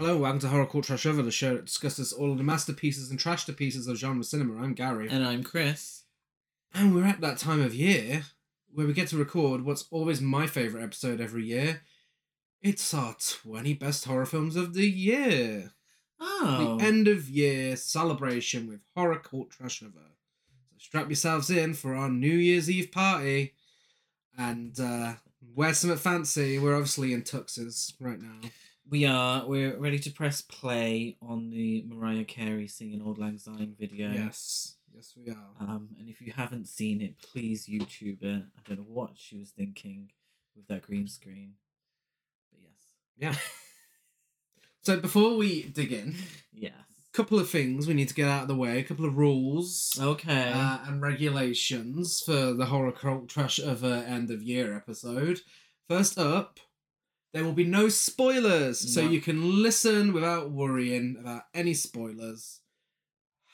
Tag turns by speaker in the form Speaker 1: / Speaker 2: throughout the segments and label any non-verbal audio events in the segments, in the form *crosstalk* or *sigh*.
Speaker 1: Hello, welcome to Horror Cult Trash Other, the show that discusses all of the masterpieces and trash to pieces of genre cinema. I'm Gary.
Speaker 2: And I'm Chris.
Speaker 1: And we're at that time of year where we get to record what's always my favourite episode every year. It's our 20 best horror films of the year.
Speaker 2: Oh.
Speaker 1: The end of year celebration with Horror Cult Trash Other. So strap yourselves in for our New Year's Eve party and uh, wear something fancy. We're obviously in tuxes right now.
Speaker 2: We are. We're ready to press play on the Mariah Carey singing Auld Lang Syne video.
Speaker 1: Yes. Yes, we are.
Speaker 2: Um, and if you haven't seen it, please YouTube it. I don't know what she was thinking with that green screen. But yes.
Speaker 1: Yeah. *laughs* So before we dig in,
Speaker 2: Yes.
Speaker 1: couple of things we need to get out of the way, a couple of rules
Speaker 2: Okay.
Speaker 1: uh, and regulations for the horror cult trash other end of year episode. First up, there will be no spoilers, so you can listen without worrying about any spoilers.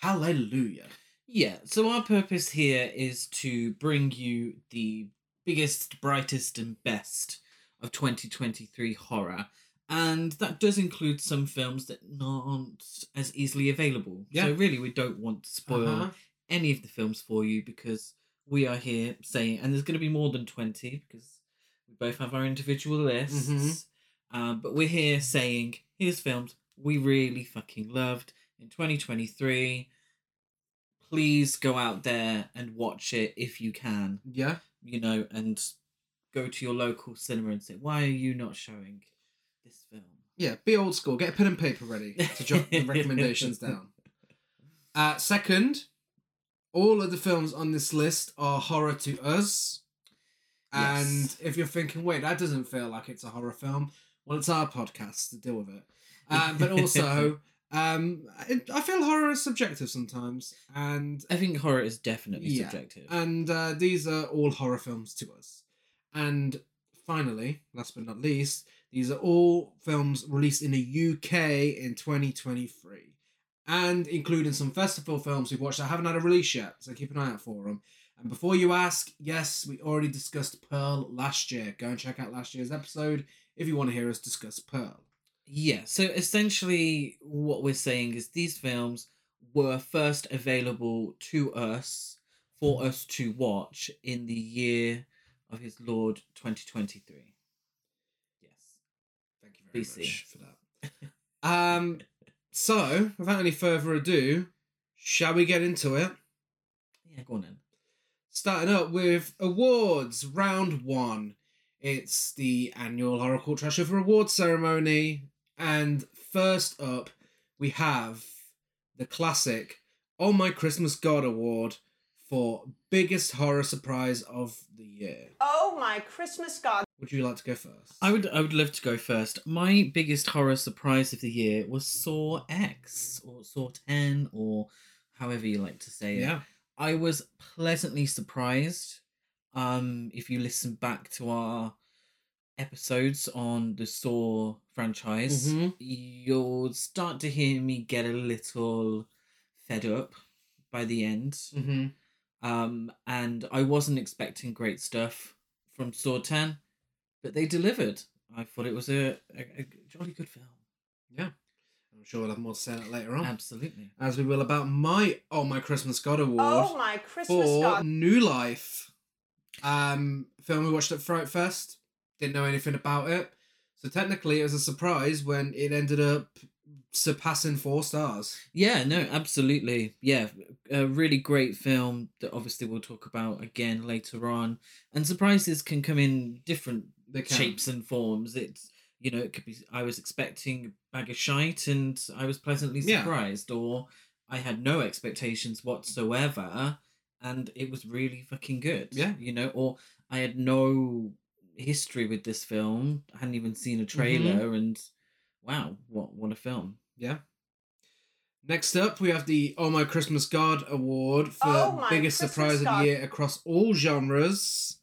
Speaker 1: Hallelujah.
Speaker 2: Yeah, so our purpose here is to bring you the biggest, brightest, and best of 2023 horror. And that does include some films that aren't as easily available.
Speaker 1: Yeah.
Speaker 2: So, really, we don't want to spoil
Speaker 1: Uh-huh.
Speaker 2: any of the films for you because we are here saying, and there's going to be more than 20 because both have our individual lists.
Speaker 1: Mhm.
Speaker 2: Um, but we're here saying, here's films we really fucking loved in 2023 please go out there and watch it if you can,
Speaker 1: Yeah.
Speaker 2: you know, and go to your local cinema and say, why are you not showing this film?
Speaker 1: Yeah, be old school. Get a pen and paper ready to jot the *laughs* recommendations down. Uh, second, all of the films on this list are horror to us. And
Speaker 2: Yes.
Speaker 1: if you're thinking, wait, that doesn't feel like it's a horror film, well, it's our podcast to deal with it. Uh, but also, *laughs* um, it, I feel horror is subjective sometimes, and
Speaker 2: I think horror is definitely
Speaker 1: Yeah.
Speaker 2: subjective.
Speaker 1: and uh, these are all horror films to us. And finally, last but not least, these are all films released in the UK in 2023, and including some festival films we've watched that haven't had a release yet. So keep an eye out for them. And before you ask, yes, we already discussed Pearl last year. Go and check out last year's episode if you want to hear us discuss Pearl.
Speaker 2: Yeah, so essentially what we're saying is these films were first available to us for us to watch in the year of his Lord 2023. Yes.
Speaker 1: Thank you very
Speaker 2: BC.
Speaker 1: much for that. um, so without any further ado, shall we get into it?
Speaker 2: Yeah, go on then.
Speaker 1: Starting up with awards round one. It's the annual Horror Cult Trash Other Awards ceremony, and first up we have the classic "Oh My Christmas God" award for biggest horror surprise of the year.
Speaker 3: Oh my Christmas God.
Speaker 1: Would you like to go first?
Speaker 2: I would I would love to go first. My biggest horror surprise of the year was Saw X or Saw 10 or however you like to say it. I was pleasantly surprised. Um, if you listen back to our episodes on the Saw franchise,
Speaker 1: Mhm.
Speaker 2: you'll start to hear me get a little fed up by the end.
Speaker 1: Mm-hmm.
Speaker 2: Um, and I wasn't expecting great stuff from Saw 10, but they delivered. I thought it was a, a, a jolly good film.
Speaker 1: Yeah. I'm sure we'll have more to say on it later on.
Speaker 2: Absolutely.
Speaker 1: As we will about my Oh My Christmas God award.
Speaker 3: Oh my Christmas
Speaker 1: for
Speaker 3: God.
Speaker 1: New Life. Um, film we watched at Fright Fest. Didn't know anything about it. So technically, it was a surprise when it ended up surpassing four stars.
Speaker 2: Yeah, no, absolutely. Yeah, a really great film that obviously we'll talk about again later on. And surprises can come in different shapes and forms. It's you know, it could be I was expecting a bag of shite and I was pleasantly
Speaker 1: Yeah.
Speaker 2: surprised, or I had no expectations whatsoever and it was really fucking good.
Speaker 1: Yeah.
Speaker 2: You know, or I had no history with this film. I hadn't even seen a
Speaker 1: Mm-hmm.
Speaker 2: trailer and wow, what what a film.
Speaker 1: Yeah. Next up, we have the Oh My Christmas God award for
Speaker 3: Oh
Speaker 1: biggest
Speaker 3: Christmas
Speaker 1: surprise of the year across all genres.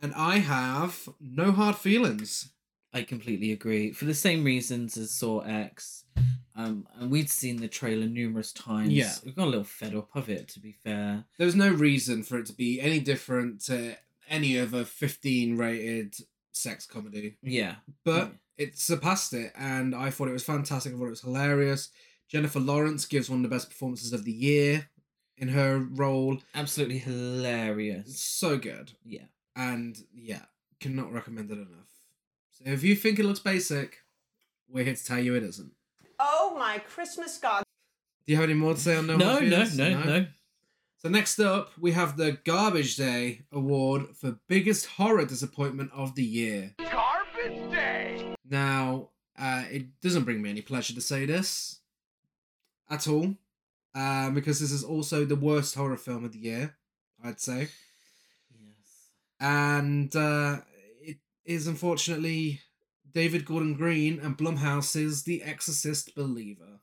Speaker 1: And I have no hard feelings.
Speaker 2: I completely agree. For the same reasons as Saw X. Um, and we'd seen the trailer numerous times.
Speaker 1: Yeah.
Speaker 2: We got a little fed up of it, to be fair.
Speaker 1: There was no reason for it to be any different to any other 15 rated sex comedy.
Speaker 2: Yeah.
Speaker 1: But it surpassed it, and I thought it was fantastic. I thought it was hilarious. Jennifer Lawrence gives one of the best performances of the year in her role.
Speaker 2: Absolutely hilarious.
Speaker 1: So good,
Speaker 2: Yeah.
Speaker 1: and yeah, cannot recommend it enough. So if you think it looks basic, we're here to tell you it isn't.
Speaker 3: Oh my Christmas God.
Speaker 1: Do you have any more to say on No
Speaker 2: No,
Speaker 1: Hard
Speaker 2: no,
Speaker 1: Feelings?
Speaker 2: no, no.
Speaker 1: So next up, we have the Garbage Day Award for biggest horror disappointment of the year.
Speaker 4: Garbage Day!
Speaker 1: Now, uh, it doesn't bring me any pleasure to say this at all, uh, because this is also the worst horror film of the year, I'd say,
Speaker 2: Yes.
Speaker 1: and uh, it is unfortunately David Gordon Green and Blumhouse's The Exorcist Believer.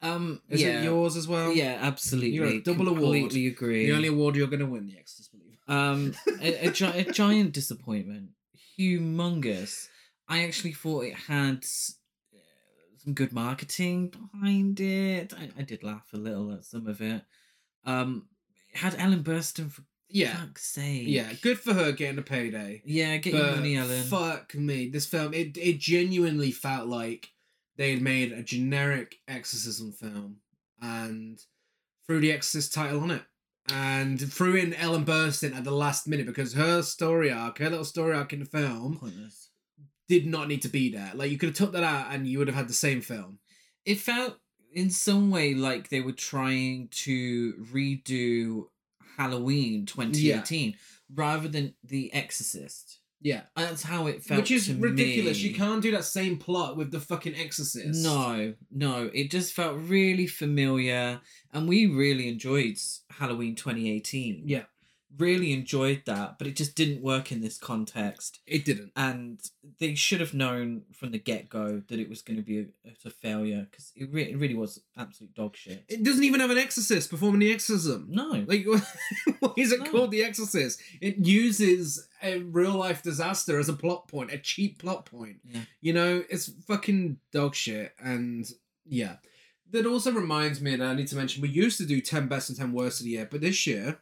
Speaker 2: Um.
Speaker 1: Is
Speaker 2: yeah.
Speaker 1: it yours as well?
Speaker 2: Yeah, absolutely.
Speaker 1: You're a double award.
Speaker 2: Completely agree.
Speaker 1: The only award you're going to win, The Exorcist Believer.
Speaker 2: Um, *laughs* a, a, gi- a giant disappointment, humongous. I actually thought it had uh, some good marketing behind it. I, I did laugh a little at some of it. Um, it had Ellen Burstyn for
Speaker 1: yeah,
Speaker 2: fuck's sake.
Speaker 1: yeah, good for her getting a payday.
Speaker 2: yeah. Get your money, Ellen.
Speaker 1: Fuck me. This film, it, it genuinely felt like they had made a generic exorcism film and threw the Exorcist title on it. And threw in Ellen Burstyn at the last minute because her story arc, her little story arc in the film,
Speaker 2: Pointless.
Speaker 1: did not need to be there. Like you could have took that out and you would have had the same film.
Speaker 2: It felt in some way like they were trying to redo Halloween 2018 rather than The Exorcist.
Speaker 1: Yeah.
Speaker 2: That's how it felt.
Speaker 1: Which is ridiculous.
Speaker 2: me.
Speaker 1: You can't do that same plot with the fucking Exorcist.
Speaker 2: No, no. It just felt really familiar, and we really enjoyed Halloween 2018.
Speaker 1: Yeah.
Speaker 2: Really enjoyed that, but it just didn't work in this context.
Speaker 1: It didn't.
Speaker 2: And they should have known from the get go that it was going to be a, a failure because it, re- it really was absolute dog shit.
Speaker 1: It doesn't even have an exorcist performing the exorcism.
Speaker 2: no,
Speaker 1: Like, *laughs* why is it
Speaker 2: No.
Speaker 1: called The Exorcist? It uses a real life disaster as a plot point, a cheap plot point.
Speaker 2: Yeah.
Speaker 1: You know, it's fucking dog shit. And yeah. That also reminds me, and I need to mention, we used to do 10 best and 10 worst of the year, but this year,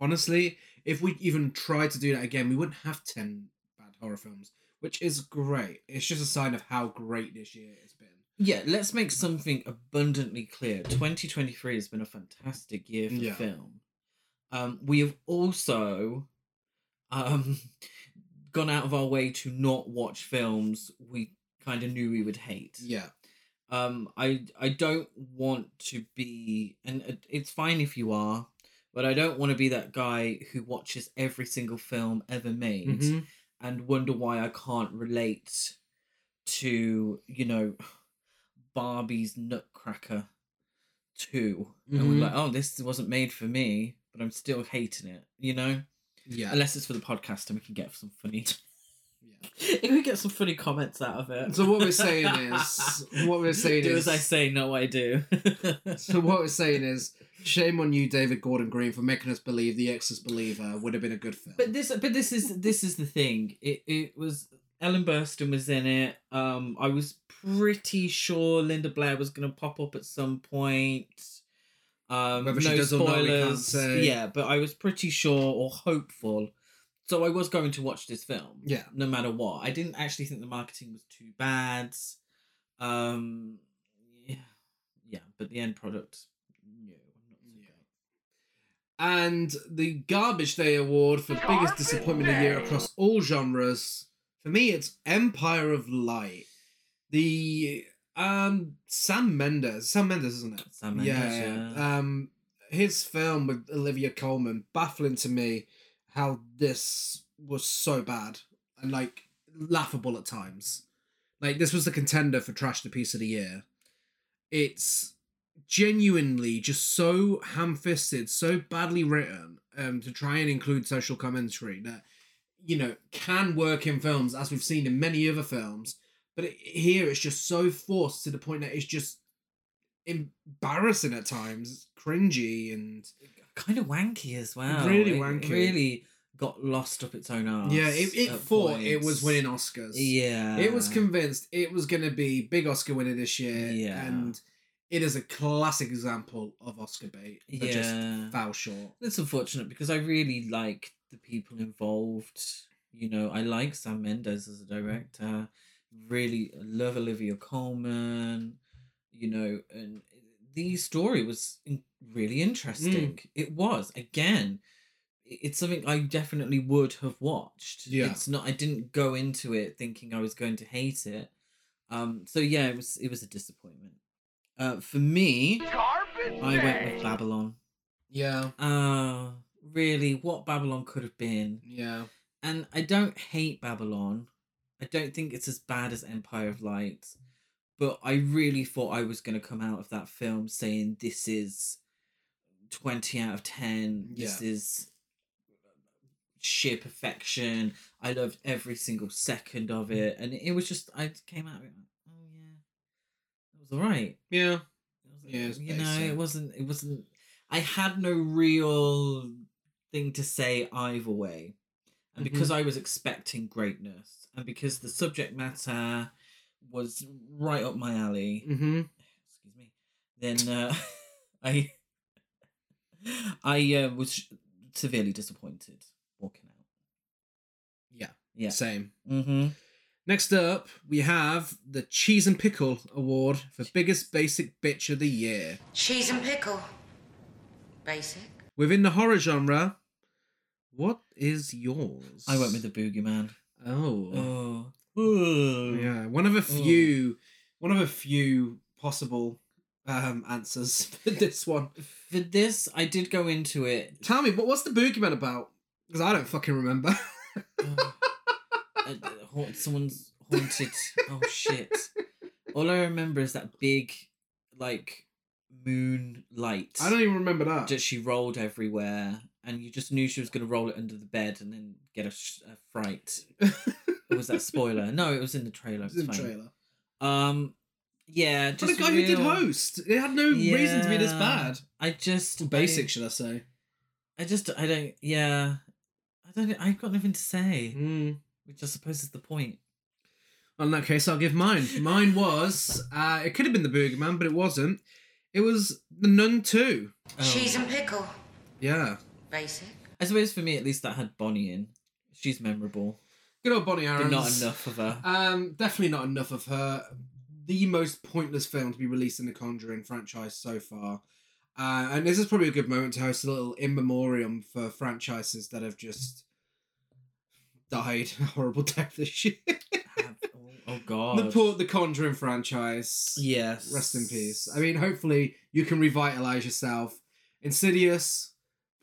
Speaker 1: honestly, if we even tried to do that again, we wouldn't have 10 bad horror films, which is great. It's just a sign of how great this year has been.
Speaker 2: yeah. Let's make something abundantly clear. 2023 has been a fantastic year for
Speaker 1: Yeah.
Speaker 2: film. Um, we have also um, *laughs* gone out of our way to not watch films we kind of knew we would hate.
Speaker 1: Yeah.
Speaker 2: Um, I I don't want to be, and it's fine if you are, but I don't want to be that guy who watches every single film ever made
Speaker 1: Mhm.
Speaker 2: and wonder why I can't relate to you know Barbie's Nutcracker two. And
Speaker 1: Mhm.
Speaker 2: we're like, oh, this wasn't made for me, but I'm still hating it. You know,
Speaker 1: Yeah.
Speaker 2: unless it's for the podcast and we can get some funny. *laughs*
Speaker 1: yeah.
Speaker 2: if we get some funny comments out of it.
Speaker 1: So what we're saying *laughs* is- what we're saying
Speaker 2: do
Speaker 1: is-
Speaker 2: as I say, no, I do.
Speaker 1: So what we're saying is, shame on you, David Gordon Green, for making us believe The Exorcist Believer would have been a good film.
Speaker 2: But this, but this is this is the thing. It it was Ellen Burstyn was in it. Um, I was pretty sure Linda Blair was gonna pop up at some point. Um,
Speaker 1: Whether she
Speaker 2: no
Speaker 1: does or not, we can't
Speaker 2: spoilers.
Speaker 1: say.
Speaker 2: Yeah, but I was pretty sure or hopeful. So I was going to watch this film.
Speaker 1: Yeah.
Speaker 2: No matter what, I didn't actually think the marketing was too bad. Um, yeah, yeah, but the end product, no, not so
Speaker 1: Yeah.
Speaker 2: great.
Speaker 1: And the Garbage Day Award for biggest
Speaker 4: Garbage
Speaker 1: disappointment of the year across all genres. For me, it's Empire of Light. The um Sam Mendes, Sam Mendes, isn't it?
Speaker 2: Sam Mendes,
Speaker 1: yeah,
Speaker 2: yeah.
Speaker 1: Um, his film with Olivia Colman, baffling to me how this was so bad and like laughable at times. Like this was the contender for Trash the Piece of the Year. It's genuinely just so ham-fisted, so badly written, um, to try and include social commentary that you know can work in films as we've seen in many other films. But it, here it's just so forced to the point that it's just embarrassing at times, cringy, and
Speaker 2: kind of wanky as well.
Speaker 1: Really
Speaker 2: It
Speaker 1: wanky.
Speaker 2: Really got lost up its own arse.
Speaker 1: yeah, it, it thought it was winning Oscars.
Speaker 2: Yeah,
Speaker 1: It was convinced it was going to be big Oscar winner this year,
Speaker 2: Yeah.
Speaker 1: and it is a classic example of Oscar bait. But
Speaker 2: Yeah.
Speaker 1: just fell short.
Speaker 2: It's unfortunate because I really like the people involved. You know, I like Sam Mendes as a director. really love Olivia Colman, you know, and the story was really interesting. It was again. It's something I definitely would have watched.
Speaker 1: Yeah.
Speaker 2: It's not. I didn't go into it thinking I was going to hate it. Um. So yeah, it was. It was a disappointment. Uh, for me,
Speaker 4: Garbage
Speaker 2: I went with Babylon.
Speaker 1: Yeah.
Speaker 2: Uh, really, what Babylon could have been.
Speaker 1: Yeah.
Speaker 2: And I don't hate Babylon. I don't think it's as bad as Empire of Light. But I really thought I was going to come out of that film saying this is 20 out of 10. Yeah. This is sheer perfection. I loved every single second of it. And it was just, I came out of it, like, yeah, was alright.
Speaker 1: Yeah. Yeah, it's
Speaker 2: you know,
Speaker 1: basic.
Speaker 2: it wasn't. It wasn't. I had no real thing to say either way, and
Speaker 1: Mm-hmm.
Speaker 2: because I was expecting greatness, and because the subject matter was right up my alley.
Speaker 1: Mm-hmm.
Speaker 2: Excuse me. Then uh, *laughs* I, *laughs* I uh, was severely disappointed walking out.
Speaker 1: Yeah.
Speaker 2: Yeah.
Speaker 1: Same.
Speaker 2: Mm-hmm.
Speaker 1: Next up, we have the Cheese and Pickle Award for Biggest Basic Bitch of the Year.
Speaker 5: Cheese and pickle. Basic.
Speaker 1: Within the horror genre, what is yours?
Speaker 2: I went with the boogeyman.
Speaker 1: Oh.
Speaker 2: Oh.
Speaker 1: Yeah, one of a few, one of a few possible um answers *laughs* for this one.
Speaker 2: For this, I did go into it.
Speaker 1: Tell me, what what's the boogeyman about? Because I don't fucking remember. *laughs* *laughs*
Speaker 2: uh, haunt, someone's haunted. Oh shit! *laughs* All I remember is that big, like, moon light
Speaker 1: I don't even remember that.
Speaker 2: that she rolled everywhere, and you just knew she was gonna roll it under the bed and then get a, sh- a fright. *laughs* or was that spoiler? No, it was in the trailer.
Speaker 1: It's in the
Speaker 2: fine.
Speaker 1: trailer.
Speaker 2: Um, yeah,
Speaker 1: But the
Speaker 2: just
Speaker 1: guy who did
Speaker 2: real-
Speaker 1: host, it had no reason to be this
Speaker 2: Yeah.
Speaker 1: bad.
Speaker 2: I just
Speaker 1: Basic,
Speaker 2: I,
Speaker 1: should I say?
Speaker 2: I just I don't. Yeah, I don't. I've got nothing to say,
Speaker 1: Mm.
Speaker 2: Which I suppose is the point.
Speaker 1: Well, in that case, I'll give mine. Mine was, uh, it could have been the Boogeyman, but it wasn't. It was the Nun 2.
Speaker 2: Oh.
Speaker 5: Cheese and pickle.
Speaker 1: Yeah.
Speaker 5: Basic.
Speaker 2: I suppose for me, at least, that had Bonnie in. She's memorable,
Speaker 1: Good old Bonnie
Speaker 2: but
Speaker 1: Aaron.
Speaker 2: not enough of her.
Speaker 1: Um, definitely not enough of her. The most pointless film to be released in the Conjuring franchise so far. Uh, and this is probably a good moment to host a little in memoriam for franchises that have just died a *laughs* horrible death this year.
Speaker 2: Oh, oh God. *laughs*
Speaker 1: the poor, the Conjuring franchise.
Speaker 2: Yes.
Speaker 1: Rest in peace. I mean, hopefully you can revitalize yourself. Insidious,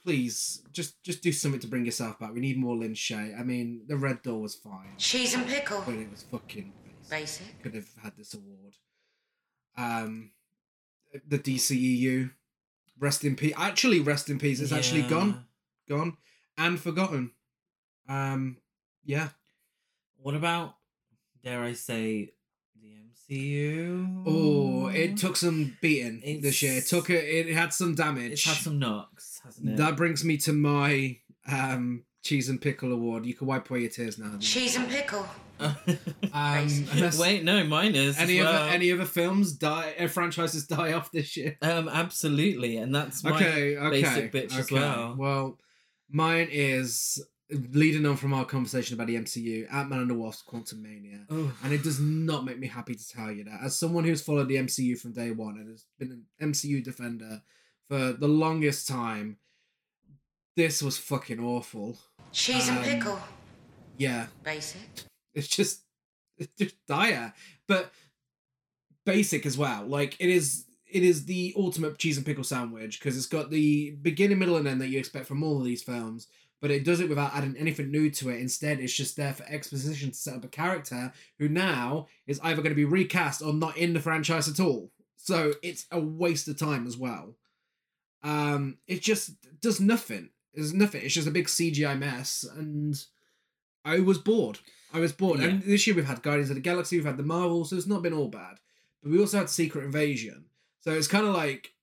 Speaker 1: please just just do something to bring yourself back. We need more Lin Shaye. I mean, the Red Door was fine,
Speaker 5: Cheese and pickle.
Speaker 1: but it was fucking basic.
Speaker 5: Basic.
Speaker 1: Could have had this award. Um, the DCEU, rest in peace. Actually, rest in peace. It's actually gone, gone, and forgotten. Um, yeah.
Speaker 2: What about, dare I say, the MCU?
Speaker 1: Oh, it took some beating this year. It took it. It had some damage.
Speaker 2: It's had some knocks, hasn't it?
Speaker 1: That brings me to my um, cheese and pickle award. You can wipe away your tears now.
Speaker 5: Cheese and pickle. *laughs*
Speaker 1: Um, unless
Speaker 2: Wait, no, mine is.
Speaker 1: any
Speaker 2: as
Speaker 1: other any other films die? Uh, franchises die off this year.
Speaker 2: Um, absolutely, and that's my
Speaker 1: okay, okay,
Speaker 2: basic bitch as well.
Speaker 1: Well, mine is leading on from our conversation about the MCU, Ant Man and the Wasp: Quantumania.
Speaker 2: Oh,
Speaker 1: And it does not make me happy to tell you that. As someone who's followed the MCU from day one and has been an MCU defender for the longest time, this was fucking awful.
Speaker 5: Cheese
Speaker 1: Um,
Speaker 5: and pickle.
Speaker 1: Yeah,
Speaker 5: Basic.
Speaker 1: it's just it's just dire, but basic as well. Like it is. It is the ultimate cheese and pickle sandwich because it's got the beginning, middle, and end that you expect from all of these films, but it does it without adding anything new to it. Instead, it's just there for exposition to set up a character who now is either going to be recast or not in the franchise at all. So it's a waste of time as well. Um, it just does nothing. It's nothing. It's just a big CGI mess, and I was bored. I was bored.
Speaker 2: Yeah.
Speaker 1: And this year we've had Guardians of the Galaxy, we've had the Marvel, so it's not been all bad. But we also had Secret Invasion, so it's kind of like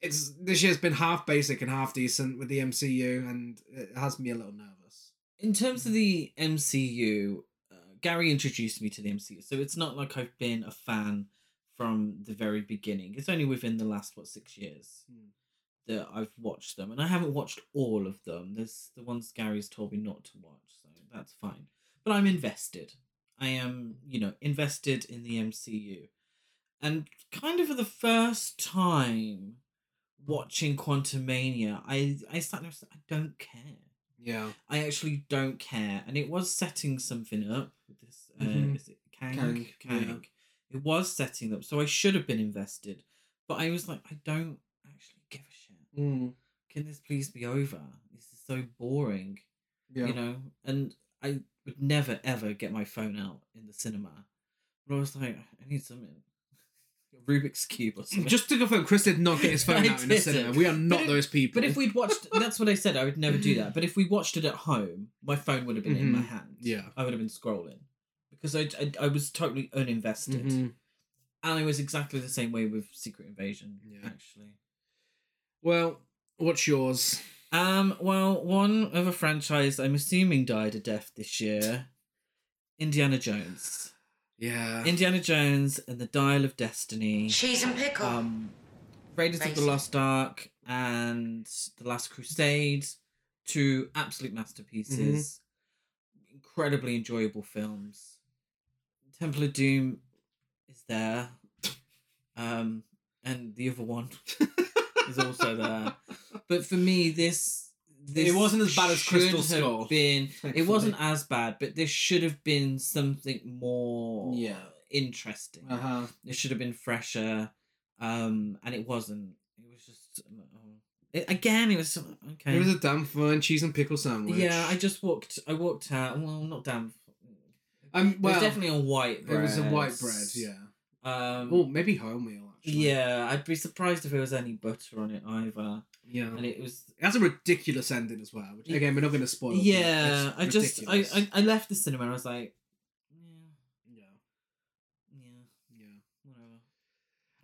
Speaker 1: it's this year's been half basic and half decent with the MCU, and it has me a little nervous.
Speaker 2: in terms of the MCU, uh, Gary introduced me to the MCU, so it's not like I've been a fan from the very beginning. It's only within the last what six years
Speaker 1: Hmm.
Speaker 2: that I've watched them, and I haven't watched all of them. There's the ones Gary's told me not to watch, so that's fine. But I'm invested. I am, you know, invested in the MCU. And kind of for the first time watching Quantumania, I I sat there and said, I don't care.
Speaker 1: Yeah.
Speaker 2: I actually don't care. And it was setting something up with this uh,
Speaker 1: Mhm.
Speaker 2: is it Kang?
Speaker 1: Kang,
Speaker 2: Kang.
Speaker 1: yeah.
Speaker 2: It was setting up. So I should have been invested. But I was like, I don't actually give a shit.
Speaker 1: Mm.
Speaker 2: Can this please be over? This is so boring
Speaker 1: Yeah.
Speaker 2: you know and i would never ever get my phone out in the cinema but i was like i need something rubik's cube or something
Speaker 1: Just to confirm, Chris did not get his *laughs* phone
Speaker 2: I
Speaker 1: out in the
Speaker 2: didn't.
Speaker 1: cinema. We are not
Speaker 2: But if-
Speaker 1: those people.
Speaker 2: but if we'd watched that's what i said i would never do that but if we watched it at home my phone would have been in my
Speaker 1: Mhm.
Speaker 2: hand
Speaker 1: Yeah.
Speaker 2: i would have been scrolling because i i, I was totally uninvested
Speaker 1: Mhm.
Speaker 2: and i was exactly the same way with secret invasion
Speaker 1: Yeah.
Speaker 2: actually
Speaker 1: Well, what's yours?
Speaker 2: Um, well, one of a franchise I'm assuming died a death this year. Indiana Jones.
Speaker 1: Yeah.
Speaker 2: Indiana Jones and the Dial of Destiny.
Speaker 5: Cheese and pickle.
Speaker 2: Um, Raiders of the Lost Ark and The Last Crusade. Two absolute masterpieces. Incredibly enjoyable films. Temple of Doom is there. Um, and the other one *laughs* is also there. But for me, this this
Speaker 1: It wasn't as bad as Crystal Skull,
Speaker 2: Been it wasn't as bad, but this should have been something more
Speaker 1: Yeah.
Speaker 2: interesting.
Speaker 1: Uh huh.
Speaker 2: It should have been fresher, um, and it wasn't. It was just oh. it, again. It was okay.
Speaker 1: It was a damn fine cheese and pickle sandwich.
Speaker 2: yeah, I just walked. I walked out. Well, not damn.
Speaker 1: Um,
Speaker 2: it was definitely a white
Speaker 1: It was a white bread. Yeah.
Speaker 2: Um.
Speaker 1: Well, maybe wholemeal. Actually.
Speaker 2: yeah, I'd be surprised if there was any butter on it either.
Speaker 1: Yeah.
Speaker 2: And it was
Speaker 1: It has a ridiculous ending as well. Which again, we're not going to spoil.
Speaker 2: yeah. I just I. I I left the cinema and I was like, yeah,
Speaker 1: yeah.
Speaker 2: yeah,
Speaker 1: Yeah.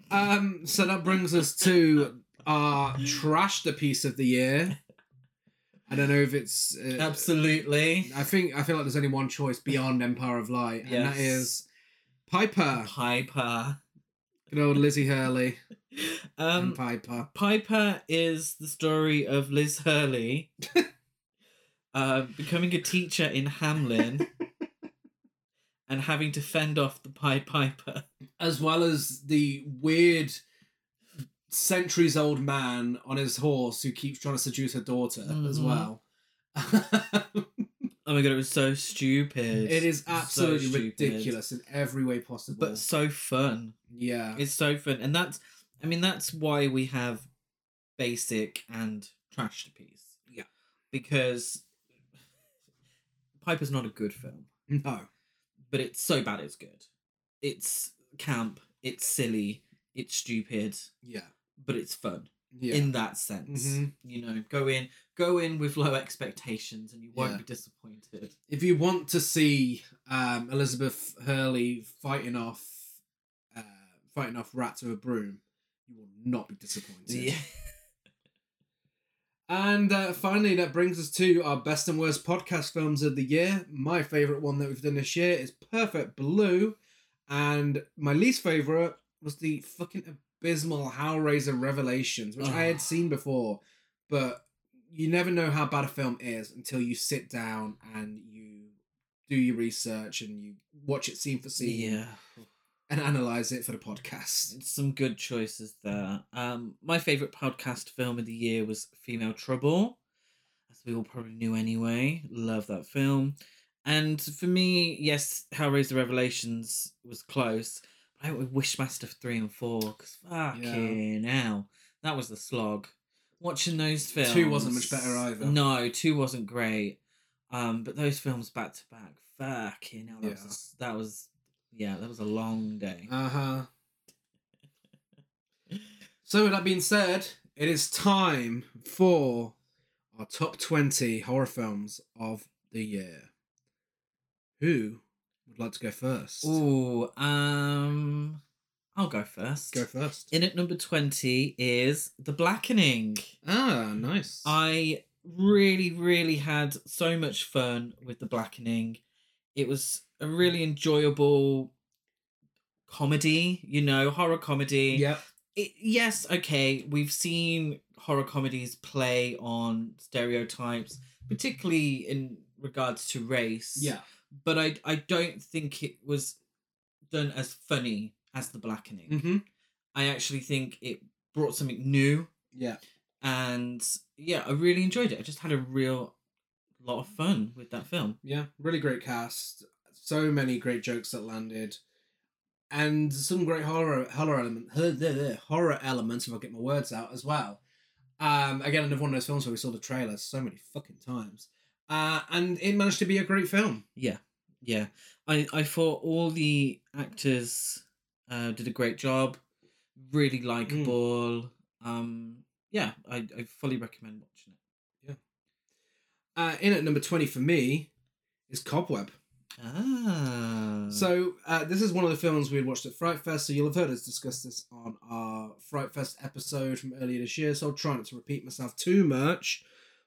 Speaker 2: whatever.
Speaker 1: Um. So that brings us to our trash the piece of the year. I don't know if it's uh,
Speaker 2: Absolutely.
Speaker 1: I think I feel like there's only one choice beyond Empire of Light, and that
Speaker 2: Yes.
Speaker 1: is Piper.
Speaker 2: Piper.
Speaker 1: Good old Lizzie Hurley and *laughs*
Speaker 2: Um,
Speaker 1: Piper.
Speaker 2: Piper is the story of Liz Hurley *laughs* uh, becoming a teacher in Hamelin *laughs* and having to fend off the Pied Piper.
Speaker 1: as well as the weird centuries old man on his horse who keeps trying to seduce her daughter as
Speaker 2: Mhm.
Speaker 1: well.
Speaker 2: Oh my god, it was so stupid.
Speaker 1: it is absolutely
Speaker 2: stupid.
Speaker 1: ridiculous in every way possible.
Speaker 2: But so fun.
Speaker 1: yeah,
Speaker 2: It's so fun. And that's, I mean, that's why we have basic and trash to piece.
Speaker 1: Yeah.
Speaker 2: Because Piper's not a good film.
Speaker 1: no,
Speaker 2: but it's so bad it's good. It's camp, it's silly, it's stupid,
Speaker 1: yeah,
Speaker 2: but it's fun
Speaker 1: yeah.
Speaker 2: in that sense.
Speaker 1: Mhm.
Speaker 2: You know, go in go in with low expectations and you won't
Speaker 1: Yeah.
Speaker 2: be disappointed.
Speaker 1: if you want to see um, Elizabeth Hurley fighting off uh, fighting off rats with a broom, you will not be disappointed.
Speaker 2: Yeah. *laughs*
Speaker 1: And uh, finally, that brings us to our best and worst podcast films of the year. My favorite one that we've done this year is Perfect Blue, and my least favorite was the fucking abysmal Hellraiser Revelations, which I had seen before, but you never know how bad a film is until you sit down and you do your research and you watch it scene for scene
Speaker 2: yeah.
Speaker 1: And analyze it for the podcast.
Speaker 2: Some good choices there. Um my favourite podcast film of the year was Female Trouble. As we all probably knew anyway. Love that film. And for me, yes, Hellraiser Revelations was close. But I went with Wishmaster 3 and 4, because fucking hell. That was the slog. Watching those films.
Speaker 1: Two wasn't much better either.
Speaker 2: No, two wasn't great. Um, but those films back to back, fucking hell. That,
Speaker 1: Yeah.
Speaker 2: was, that was, yeah, that was a long day.
Speaker 1: Uh huh. *laughs* So, with that being said, it is time for our top 20 horror films of the year. Who would like to go first?
Speaker 2: Oh, um, I'll go first.
Speaker 1: Go first.
Speaker 2: In at number 20 is The Blackening.
Speaker 1: Ah, nice.
Speaker 2: I really, really had so much fun with The Blackening. It was a really enjoyable comedy, you know, horror comedy.
Speaker 1: Yeah.
Speaker 2: It, yes, okay, we've seen horror comedies play on stereotypes, particularly in regards to race.
Speaker 1: Yeah.
Speaker 2: but I I don't think it was done as funny as The Blackening.
Speaker 1: Mm-hmm.
Speaker 2: I actually think it brought something new,
Speaker 1: Yeah.
Speaker 2: and yeah, I really enjoyed it. I just had a real lot of fun with that film.
Speaker 1: Yeah, really great cast. So many great jokes that landed, and some great horror horror element *laughs* horror elements. If I get my words out as well. Um, again, another one of those films where we saw the trailer so many fucking times, uh, and it managed to be a great film.
Speaker 2: Yeah, yeah. I I thought all the actors uh, did a great job. Really likable. Um, yeah, I, I fully recommend watching it.
Speaker 1: Uh, in at number twenty for me is Cobweb.
Speaker 2: Ah.
Speaker 1: So uh, this is one of the films we watched at Fright Fest, so you'll have heard us discuss this on our Fright Fest episode from earlier this year. So I'll try not to repeat myself too much,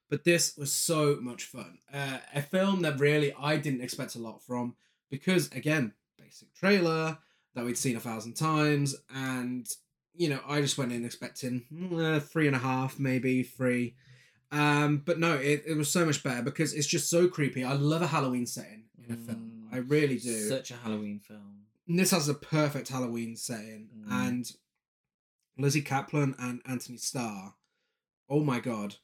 Speaker 1: but this was so much fun. Uh, a film that really I didn't expect a lot from because again, basic trailer that we'd seen a thousand times, and you know I just went in expecting uh, three and a half, maybe three. Um, but no, it, it was so much better because it's just so creepy. I love a Halloween setting in a film.
Speaker 2: Mm,
Speaker 1: I really do.
Speaker 2: Such a Halloween film.
Speaker 1: And this has a perfect Halloween setting,
Speaker 2: Mm.
Speaker 1: and Lizzy Caplan and Antony Starr. Oh my god,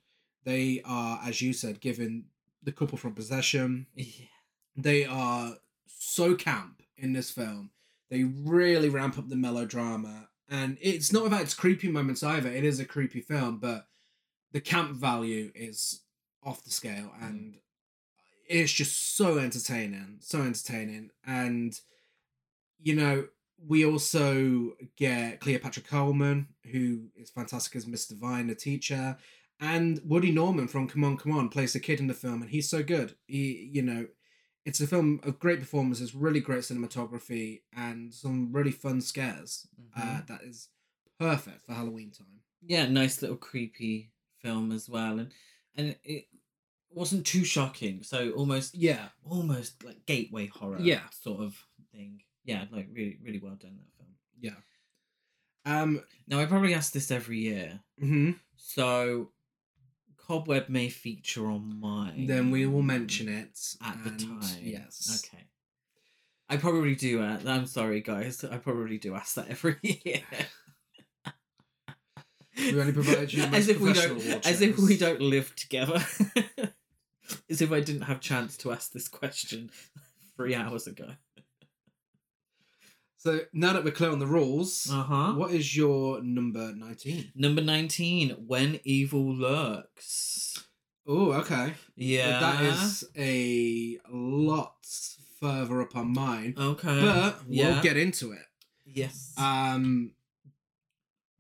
Speaker 1: they are, as you said, given the couple from Possession.
Speaker 2: Yeah.
Speaker 1: They are so camp in this film. They really ramp up the melodrama, and it's not about its creepy moments either. It is a creepy film, but the camp value is off the scale, and it's just so entertaining, so entertaining, and you know we also get Cleopatra Coleman, who is fantastic as Miss Divine, the teacher, and Woody Norman from Come On, Come On plays the kid in the film, and he's so good. He, you know, it's a film of great performances, really great cinematography, and some really fun scares. Uh,
Speaker 2: Mhm.
Speaker 1: that is perfect for Halloween time.
Speaker 2: yeah, nice little creepy film as well, and and it wasn't too shocking. So almost
Speaker 1: Yeah,
Speaker 2: almost like gateway horror.
Speaker 1: Yeah.
Speaker 2: sort of thing. Yeah, like really really well done that film.
Speaker 1: yeah. Um.
Speaker 2: Now I probably ask this every year,
Speaker 1: mhm.
Speaker 2: so Cobweb may feature on mine.
Speaker 1: Then we will mention it
Speaker 2: at the time.
Speaker 1: Yes.
Speaker 2: Okay. I probably do. Uh, I'm sorry, guys. I probably do ask that every *laughs* year.
Speaker 1: We only provide you *laughs*
Speaker 2: as if we don't, as if we don't live together. *laughs* as if I didn't have chance to ask this question *laughs* three hours ago.
Speaker 1: So now that we're clear on the rules,
Speaker 2: Uh huh.
Speaker 1: what is your number nineteen?
Speaker 2: Number nineteen. When evil lurks.
Speaker 1: Oh, okay.
Speaker 2: Yeah.
Speaker 1: That is a lot further up on mine,
Speaker 2: okay.
Speaker 1: but we'll get into it.
Speaker 2: yes.
Speaker 1: Um.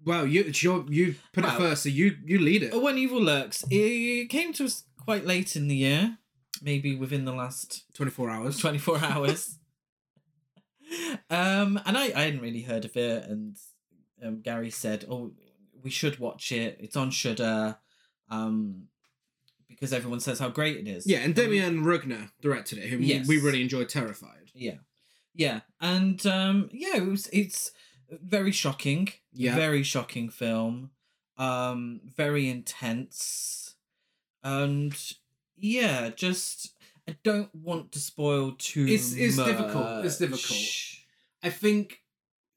Speaker 1: Well, you it's your you put
Speaker 2: Well-
Speaker 1: it first, so you you lead it.
Speaker 2: Oh, When Evil Lurks, it came to us quite late in the year, maybe within the last
Speaker 1: Twenty four hours.
Speaker 2: 24 *laughs* hours. um, and I, I hadn't really heard of it, and um, Gary said, "Oh, we should watch it. It's on Shudder, um, because everyone says how great it is."
Speaker 1: Yeah, and Damien Rugna directed it, who we-
Speaker 2: Yes.
Speaker 1: we really enjoyed. Terrified.
Speaker 2: yeah, yeah, and um, yeah, it was. It's very shocking.
Speaker 1: Yeah.
Speaker 2: very shocking film. Um, very intense, and yeah, just I don't want to spoil too.
Speaker 1: It's- it's difficult. It's difficult. I think,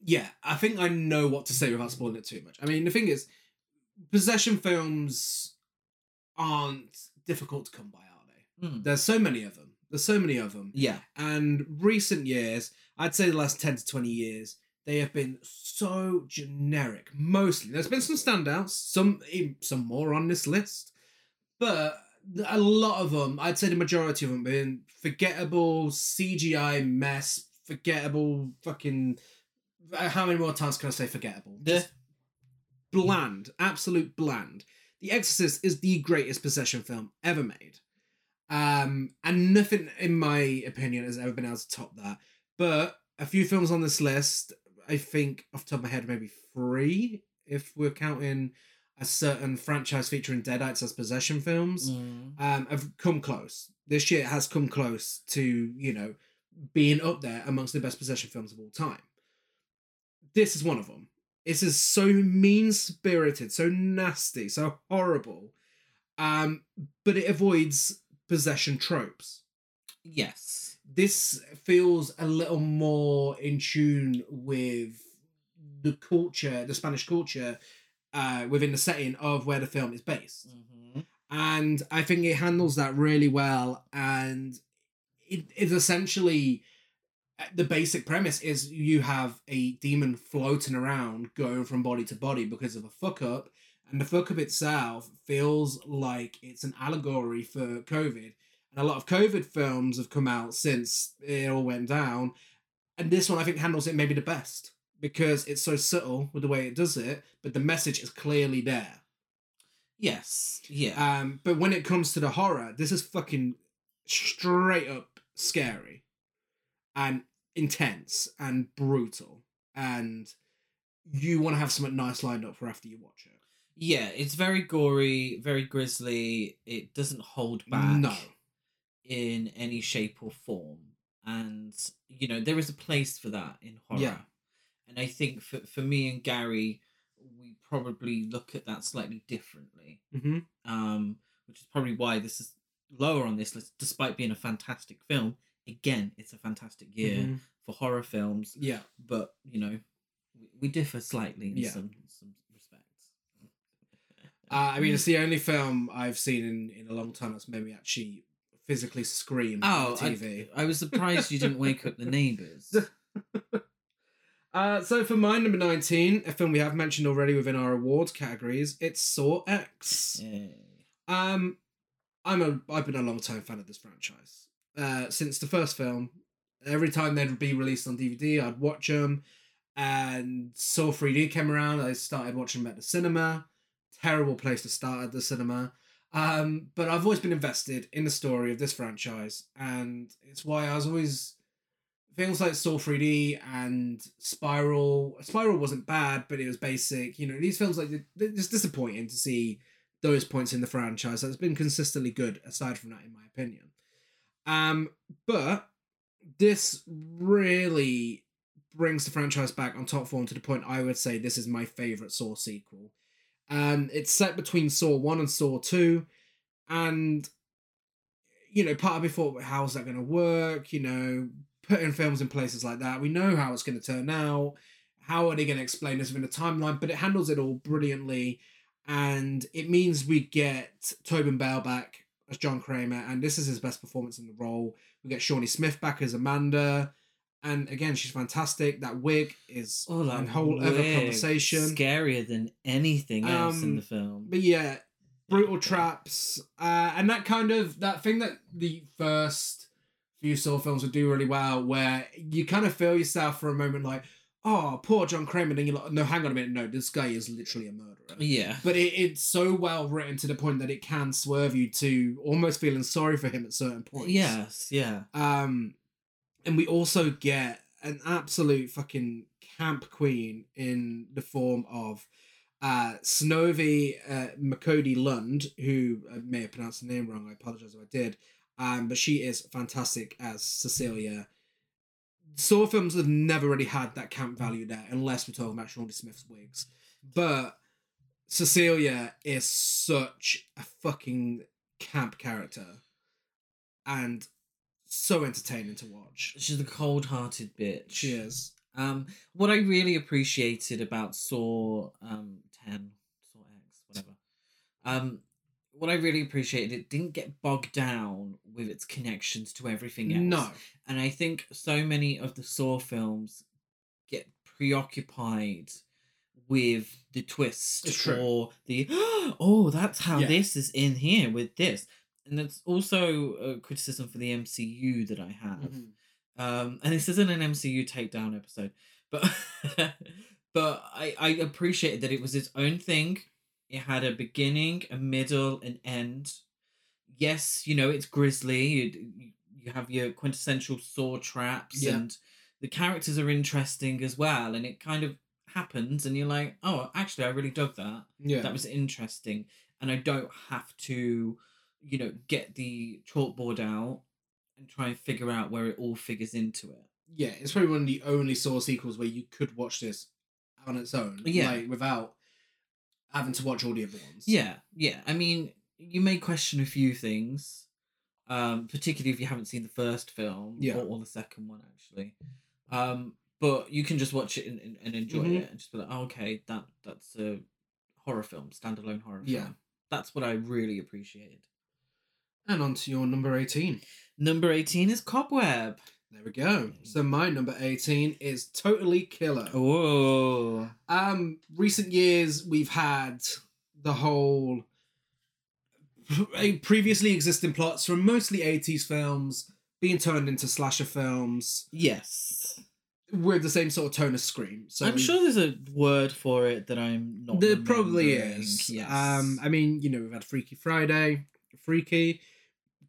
Speaker 1: yeah, I think I know what to say without spoiling it too much. I mean, the thing is, possession films aren't difficult to come by, are they?
Speaker 2: Mm.
Speaker 1: There's so many of them. There's so many of them.
Speaker 2: Yeah,
Speaker 1: And recent years, I'd say the last 10 to 20 years, they have been so generic. Mostly. There's been some standouts, some some more on this list. But a lot of them, I'd say the majority of them, have been forgettable CGI mess, forgettable fucking. How many more times can I say forgettable?
Speaker 2: Yeah.
Speaker 1: Just bland, absolute bland. The Exorcist is the greatest possession film ever made. Um, and nothing, in my opinion, has ever been able to top that. But a few films on this list, I think off the top of my head, maybe three, if we're counting a certain franchise featuring Deadites as possession films,
Speaker 2: Mm.
Speaker 1: um, have come close. This year has come close to, you know, being up there amongst the best possession films of all time. This is one of them. This is so mean spirited, so nasty, so horrible. Um, but it avoids possession tropes.
Speaker 2: yes,
Speaker 1: this feels a little more in tune with the culture, the Spanish culture, uh, within the setting of where the film is based.
Speaker 2: Mhm.
Speaker 1: and I think it handles that really well. And it is essentially the basic premise is you have a demon floating around, going from body to body because of a fuck up, and the fuck up itself feels like it's an allegory for COVID. And a lot of COVID films have come out since it all went down, and this one I think handles it maybe the best because it's so subtle with the way it does it, but the message is clearly there.
Speaker 2: Yes. Yeah.
Speaker 1: Um, but when it comes to the horror, this is fucking straight up scary and intense and brutal. And you want to have something nice lined up for after you watch it.
Speaker 2: yeah. It's very gory, very grisly. It doesn't hold back.
Speaker 1: No.
Speaker 2: In any shape or form, and you know there is a place for that in horror.
Speaker 1: Yeah.
Speaker 2: And I think for for me and Gary, we probably look at that slightly differently.
Speaker 1: Mm-hmm.
Speaker 2: um, which is probably why this is lower on this list, despite being a fantastic film. Again, it's a fantastic year
Speaker 1: Mm-hmm.
Speaker 2: for horror films,
Speaker 1: Yeah.
Speaker 2: but you know, we, we differ slightly in
Speaker 1: Yeah.
Speaker 2: some some respects.
Speaker 1: Uh, I mean, *laughs* it's the only film I've seen in, in a long time that's made me actually physically scream
Speaker 2: oh,
Speaker 1: on the TV.
Speaker 2: I, I was surprised you didn't wake up the neighbors. *laughs*
Speaker 1: Uh, so for my number 19, a film we have mentioned already within our awards categories, it's Saw X. Um, I'm a I've been a long time fan of this franchise. Uh, since the first film, every time they'd be released on DVD, I'd watch them. And Saw 3D came around. I started watching them at the cinema. Terrible place to start at the cinema. Um, but I've always been invested in the story of this franchise, and it's why I was always things like Saw 3D and Spiral. Spiral wasn't bad, but it was basic. You know, these films like it's disappointing to see those points in the franchise. That's been consistently good, aside from that, in my opinion. Um, but this really brings the franchise back on top form to the point I would say this is my favorite Saw sequel. Um, it's set between Saw One and Saw Two, and you know, part of thought, how's that going to work? You know, putting films in places like that, we know how it's going to turn out. How are they going to explain this within a timeline? But it handles it all brilliantly, and it means we get Tobin Bell back as John Kramer, and this is his best performance in the role. We get Shawnee Smith back as Amanda, and again, she's fantastic. That wig is
Speaker 2: Oh, that
Speaker 1: a whole other conversation.
Speaker 2: Scarier than anything else in
Speaker 1: Um,
Speaker 2: the film.
Speaker 1: But yeah, brutal traps, uh, and that kind of that thing that the first few Saw films would do really well, where you kind of feel yourself for a moment like, oh, poor John Kramer. Then you're like, no, hang on a minute, no, this guy is literally a murderer.
Speaker 2: Yeah.
Speaker 1: But it, it's so well written to the point that it can swerve you to almost feeling sorry for him at certain points.
Speaker 2: Yes. Yeah.
Speaker 1: Um, and we also get an absolute fucking camp queen in the form of uh Snowy uh, Lund, who I may have pronounced the name wrong. I apologize if I did. Um, but she is fantastic as Cecilia. Saw films have never really had that camp value there, unless we're talking about Shawnee Smith's wigs. But Cecilia is such a fucking camp character, and so entertaining to watch.
Speaker 2: She's a cold-hearted bitch.
Speaker 1: She is.
Speaker 2: Um, what I really appreciated about Saw um ten, Saw X, whatever. Um, what I really appreciated, it didn't get bogged down with its connections to everything else.
Speaker 1: No.
Speaker 2: and I think so many of the Saw films get preoccupied with the twist or the *gasps* oh, that's how
Speaker 1: Yeah.
Speaker 2: this is in here with this, and it's also a criticism for the MCU that I have.
Speaker 1: Mhm.
Speaker 2: Um, and this isn't an MCU takedown episode, but *laughs* but I I appreciated that it was its own thing. It had a beginning, a middle, an end. Yes, you know it's grisly. You, you have your quintessential saw traps,
Speaker 1: Yeah.
Speaker 2: and the characters are interesting as well. And it kind of happens, and you're like, oh, actually, I really dug that
Speaker 1: Yeah.
Speaker 2: that was interesting and i don't have to you know get the chalkboard out and try and figure out where it all figures into it
Speaker 1: yeah, it's probably one of the only Saw sequels where you could watch this on its own,
Speaker 2: Yeah.
Speaker 1: like without having to watch all the other ones.
Speaker 2: yeah yeah i mean you may question a few things um, particularly if you haven't seen the first film
Speaker 1: Yeah.
Speaker 2: or, or the second one actually. Um, but you can just watch it and, and, and enjoy
Speaker 1: Mhm.
Speaker 2: it and just be like, oh, okay, that that's a horror film, standalone horror film.
Speaker 1: Yeah.
Speaker 2: film. That's what I really appreciated.
Speaker 1: And on to your number 18.
Speaker 2: Number 18 is Cobweb.
Speaker 1: There we go. So my number 18 is Totally Killer.
Speaker 2: Oh.
Speaker 1: Um, recent years we've had the whole previously existing plots from mostly 80s films being turned into slasher films
Speaker 2: Yes.
Speaker 1: with the same sort of tone of Scream. So
Speaker 2: I'm sure there's a word for it that I'm not.
Speaker 1: There probably is.
Speaker 2: Yes.
Speaker 1: Um, I mean, you know, we've had Freaky Friday, Freaky,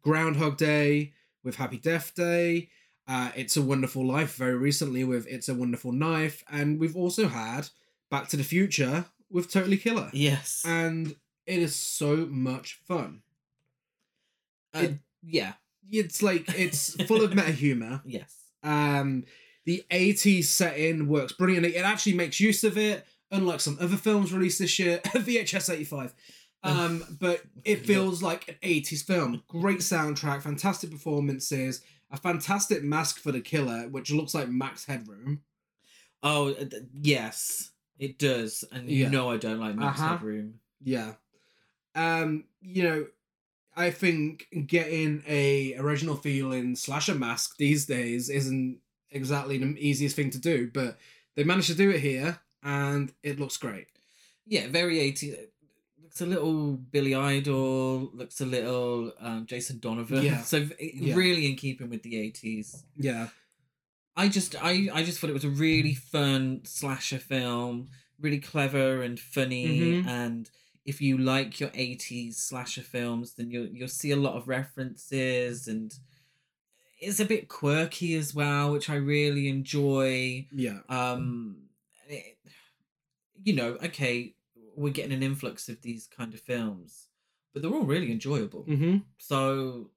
Speaker 1: Groundhog Day, with Happy Death Day. Uh, it's a Wonderful Life very recently with It's a Wonderful Knife, and we've also had Back to the Future with Totally Killer,
Speaker 2: yes.
Speaker 1: and it is so much fun.
Speaker 2: Uh,
Speaker 1: it-
Speaker 2: yeah.
Speaker 1: It's like it's full of *laughs* meta humor.
Speaker 2: Yes.
Speaker 1: Um, the 80s setting works brilliantly. It actually makes use of it, unlike some other films released this year. *laughs* VHS 85. Um, but it feels like an 80s film. Great soundtrack, fantastic performances, a fantastic mask for the killer, which looks like Max Headroom.
Speaker 2: Oh, uh, th- yes. It does, and
Speaker 1: Yeah.
Speaker 2: you know I don't like Max
Speaker 1: Uh-huh.
Speaker 2: Headroom.
Speaker 1: Yeah. Um, you know, I think getting a original feeling slasher mask these days isn't exactly the easiest thing to do, but they managed to do it here and it looks great.
Speaker 2: Yeah, very 80s. Looks a little Billy Idol. Looks a little um, Jason Donovan.
Speaker 1: Yeah.
Speaker 2: So
Speaker 1: Yeah.
Speaker 2: really in keeping with the 80s.
Speaker 1: Yeah.
Speaker 2: I just I I just thought it was a really fun slasher film, really clever and funny
Speaker 1: Mhm.
Speaker 2: and if you like your 80s slasher films then you'll you'll see a lot of references and it's a bit quirky as well, which I really enjoy.
Speaker 1: Yeah.
Speaker 2: Um it- you know, okay, we're getting an influx of these kind of films, but they're all really enjoyable.
Speaker 1: Mm-hmm.
Speaker 2: So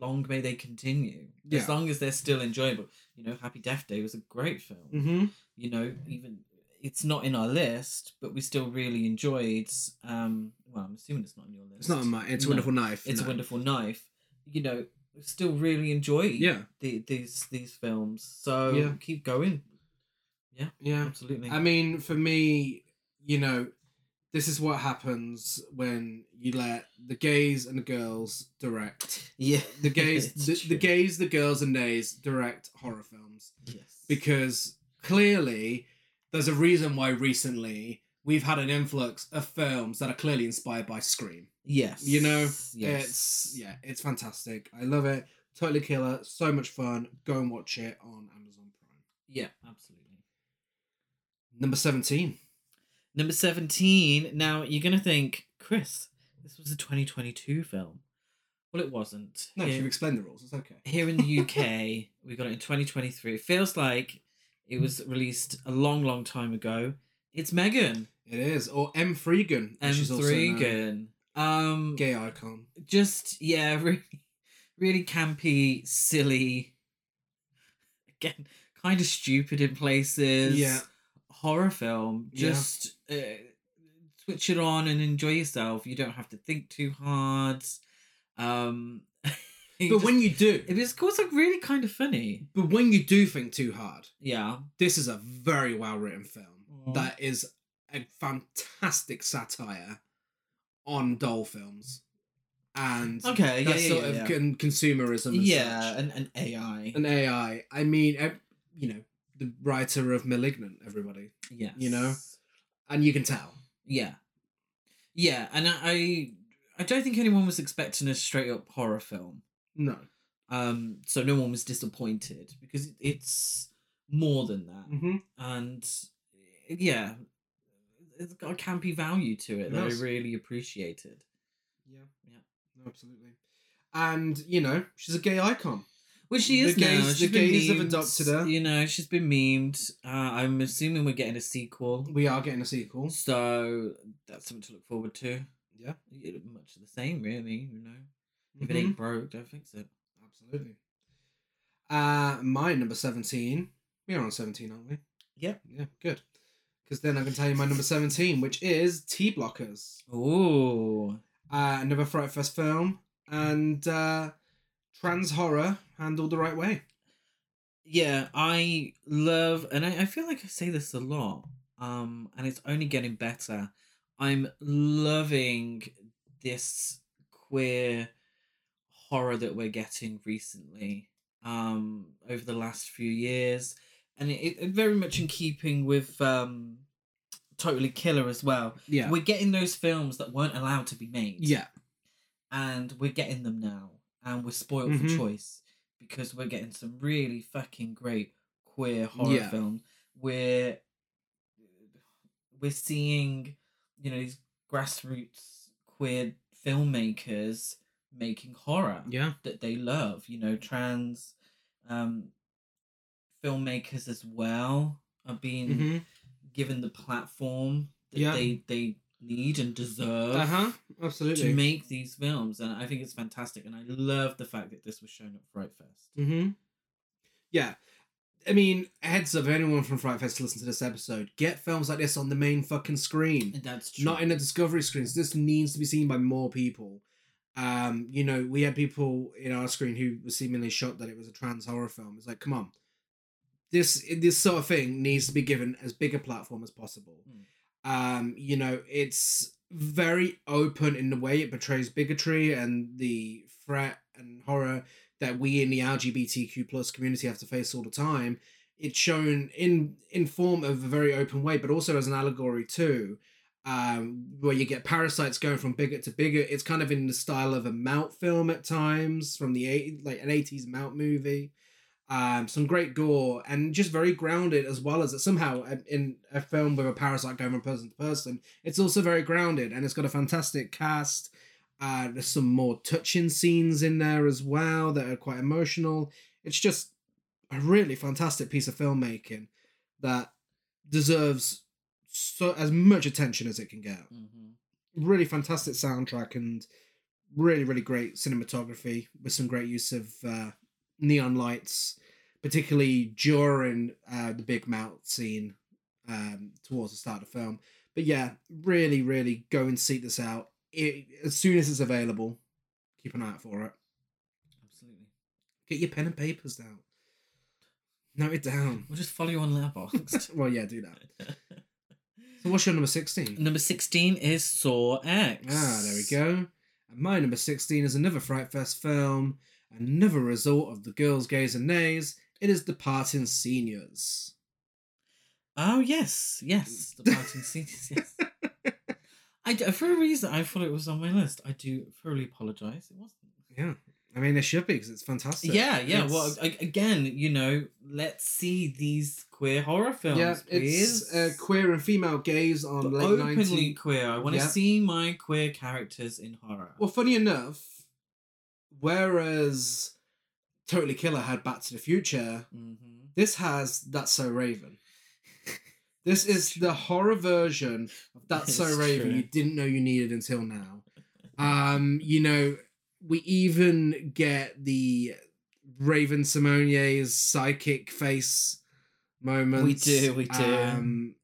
Speaker 2: long may they continue.
Speaker 1: Yeah.
Speaker 2: As long as they're still enjoyable. You know, Happy Death Day was a great film.
Speaker 1: Mm-hmm.
Speaker 2: You know, even it's not in our list, but we still really enjoyed um well, I'm assuming it's not on your list.
Speaker 1: It's not on my it's a wonderful knife.
Speaker 2: It's
Speaker 1: no.
Speaker 2: a wonderful knife. You know, still really enjoy
Speaker 1: Yeah.
Speaker 2: the, these these films. So
Speaker 1: Yeah.
Speaker 2: keep going.
Speaker 1: Yeah. Yeah.
Speaker 2: Absolutely.
Speaker 1: I mean, for me, you know, this is what happens when you let the gays and the girls direct.
Speaker 2: yeah.
Speaker 1: The gays, *laughs* the, the gays, the girls, and nays direct horror films.
Speaker 2: Yes.
Speaker 1: because clearly there's a reason why recently we've had an influx of films that are clearly inspired by Scream.
Speaker 2: yes.
Speaker 1: You know,
Speaker 2: yes.
Speaker 1: It's yeah, it's fantastic. I love it. Totally killer. So much fun. Go and watch it on Amazon Prime.
Speaker 2: Yeah, absolutely.
Speaker 1: Number 17.
Speaker 2: Number 17. Now, you're going to think, Chris, this was a 2022 film. Well, it wasn't.
Speaker 1: No,
Speaker 2: Here-
Speaker 1: you explain the rules. It's okay.
Speaker 2: here in the UK, *laughs* we got it in 2023. It feels like it was released a long, long time ago. It's Megan
Speaker 1: It is. Or M. Freegan.
Speaker 2: and
Speaker 1: which is also known
Speaker 2: Threegan. Um,
Speaker 1: Gay icon.
Speaker 2: just yeah, *laughs* really, really campy, silly. Again, kind of stupid in places.
Speaker 1: Yeah.
Speaker 2: Horror film.
Speaker 1: Yeah.
Speaker 2: Just uh, switch it on and enjoy yourself. You don't have to think too hard. Um, *laughs*
Speaker 1: But when you do,
Speaker 2: it is also really kind of funny.
Speaker 1: but when you do think too hard,
Speaker 2: Yeah.
Speaker 1: this is a very well written film that is a fantastic satire on doll films and
Speaker 2: Okay. Yeah.
Speaker 1: that
Speaker 2: Yeah.
Speaker 1: sort
Speaker 2: yeah,
Speaker 1: of
Speaker 2: yeah.
Speaker 1: consumerism and
Speaker 2: yeah, and, and AI.
Speaker 1: and AI. I mean, you know, the writer of *Malignant*, everybody,
Speaker 2: Yeah.
Speaker 1: you know? and you can tell.
Speaker 2: Yeah. Yeah, and I, I don't think anyone was expecting a straight up horror film.
Speaker 1: No,
Speaker 2: Um, so no one was disappointed because it's more than that.
Speaker 1: mm-hmm.
Speaker 2: and yeah, it's got a campy value to it
Speaker 1: It
Speaker 2: that I really appreciated.
Speaker 1: yeah,
Speaker 2: Yeah.
Speaker 1: no, absolutely. And you know, she's a gay icon.
Speaker 2: Well, she
Speaker 1: The
Speaker 2: is now.
Speaker 1: gays- the
Speaker 2: She's been
Speaker 1: gays have
Speaker 2: memed,
Speaker 1: adopted her.
Speaker 2: You know, she's been memed. Uh, I'm assuming we're getting a sequel,
Speaker 1: We are getting a sequel.
Speaker 2: so that's something to look forward to.
Speaker 1: Yeah,
Speaker 2: Yeah, Much the same, really. You know, if it ain't broke, don't fix it.
Speaker 1: absolutely. Uh, my number seventeen. We are on seventeen, aren't we?
Speaker 2: Yep.
Speaker 1: Yeah, good. Because then I can tell you my number seventeen, which is T Blockers.
Speaker 2: Ooh.
Speaker 1: uh, another Fright Fest film, and uh, trans horror handled the right way.
Speaker 2: yeah i love and I, I feel like i say this a lot um and it's only getting better i'm loving this queer horror that we're getting recently um over the last few years and it, it very much in keeping with um totally killer as well
Speaker 1: Yeah.
Speaker 2: we're getting those films that weren't allowed to be made
Speaker 1: yeah.
Speaker 2: and we're getting them now and we're spoiled
Speaker 1: Mhm.
Speaker 2: for choice because we're getting some really fucking great queer horror
Speaker 1: Yeah.
Speaker 2: films we're we're seeing you know these grassroots queer filmmakers making horror
Speaker 1: Yeah.
Speaker 2: that they love you know trans um filmmakers as well are being
Speaker 1: hmm
Speaker 2: given the platform that
Speaker 1: Yeah.
Speaker 2: they they need and deserve
Speaker 1: Uh huh. Absolutely.
Speaker 2: to make these films, and I think it's fantastic. And I love the fact that this was shown at Fright Fest.
Speaker 1: Mm-hmm. Yeah. I mean, heads up, anyone from Fright Fest to listen to this episode, get films like this on the main fucking screen.
Speaker 2: And that's true.
Speaker 1: Not in the discovery screens. This needs to be seen by more people. Um, you know, we had people in our screen who were seemingly shocked that it was a trans horror film. It's like, come on. This this sort of thing needs to be given as big a platform as possible. Um, you know, it's very open in the way it portrays bigotry and the threat and horror that we in the LGBTQ plus community have to face all the time. It's shown in in form of a very open way, but also as an allegory too, um, where you get parasites going from bigot to bigot. It's kind of in the style of a Mount film at times from the eight like an eighties Mount movie. Um, some great gore and just very grounded as well as it somehow in a film with a parasite going from person to person. It's also very grounded and it's got a fantastic cast. Uh, there's some more touching scenes in there as well that are quite emotional. It's just a really fantastic piece of filmmaking that deserves so as much attention as it can get.
Speaker 2: hmm
Speaker 1: Really fantastic soundtrack and really really great cinematography with some great use of uh, neon lights, particularly during uh, the big mount scene um, towards the start of the film. But yeah, really really go and seek this out. It, as soon as it's available, keep an eye out for it.
Speaker 2: Absolutely.
Speaker 1: Get your pen and papers down. Note it down.
Speaker 2: We'll just follow you on Letterboxd. *laughs*
Speaker 1: well, yeah, do that. *laughs* So what's your number 16?
Speaker 2: Number sixteen is Saw X.
Speaker 1: Ah, there we go. And my number 16 is another Fright Fest film, another result of the girls' gays and nays. It is Departing Seniors.
Speaker 2: Oh yes, yes, Departing Seniors. scenes. Yes. *laughs* I for a reason I thought it was on my list. I do thoroughly apologize. It wasn't.
Speaker 1: Yeah. I mean, it should be because it's fantastic.
Speaker 2: Yeah, yeah.
Speaker 1: It's-
Speaker 2: Well, again, you know, let's see these queer horror films.
Speaker 1: yeah, it's uh, queer and female gays on
Speaker 2: But
Speaker 1: late
Speaker 2: openly
Speaker 1: 19...
Speaker 2: queer. I want to
Speaker 1: Yeah.
Speaker 2: see my queer characters in horror.
Speaker 1: Well, funny enough, whereas Totally Killer had Back to the Future,
Speaker 2: hmm
Speaker 1: this has That's So Raven. This is the horror version of That's *laughs* So Raven
Speaker 2: true.
Speaker 1: you didn't know you needed until now. Um, you know, we even get the Raven-Symoné's psychic face moment.
Speaker 2: We do, we do.
Speaker 1: Um,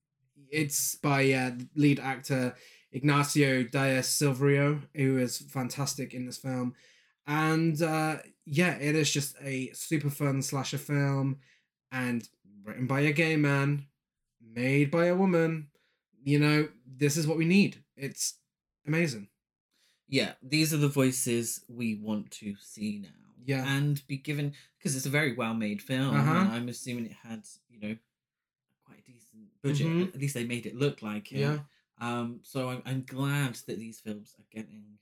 Speaker 1: it's by uh, lead actor Ignacio Diaz Silverio, who is fantastic in this film. And uh, yeah, it is just a super fun slasher film and written by a gay man, made by a woman. You know, this is what we need. It's amazing.
Speaker 2: Yeah, these are the voices we want to see now.
Speaker 1: Yeah.
Speaker 2: And be given because it's a very well made film.
Speaker 1: Uh-huh.
Speaker 2: And I'm assuming it had, you know, quite a decent budget.
Speaker 1: Mhm.
Speaker 2: At least they made it look like it.
Speaker 1: Yeah.
Speaker 2: Um, so I'm, I'm glad that these films are getting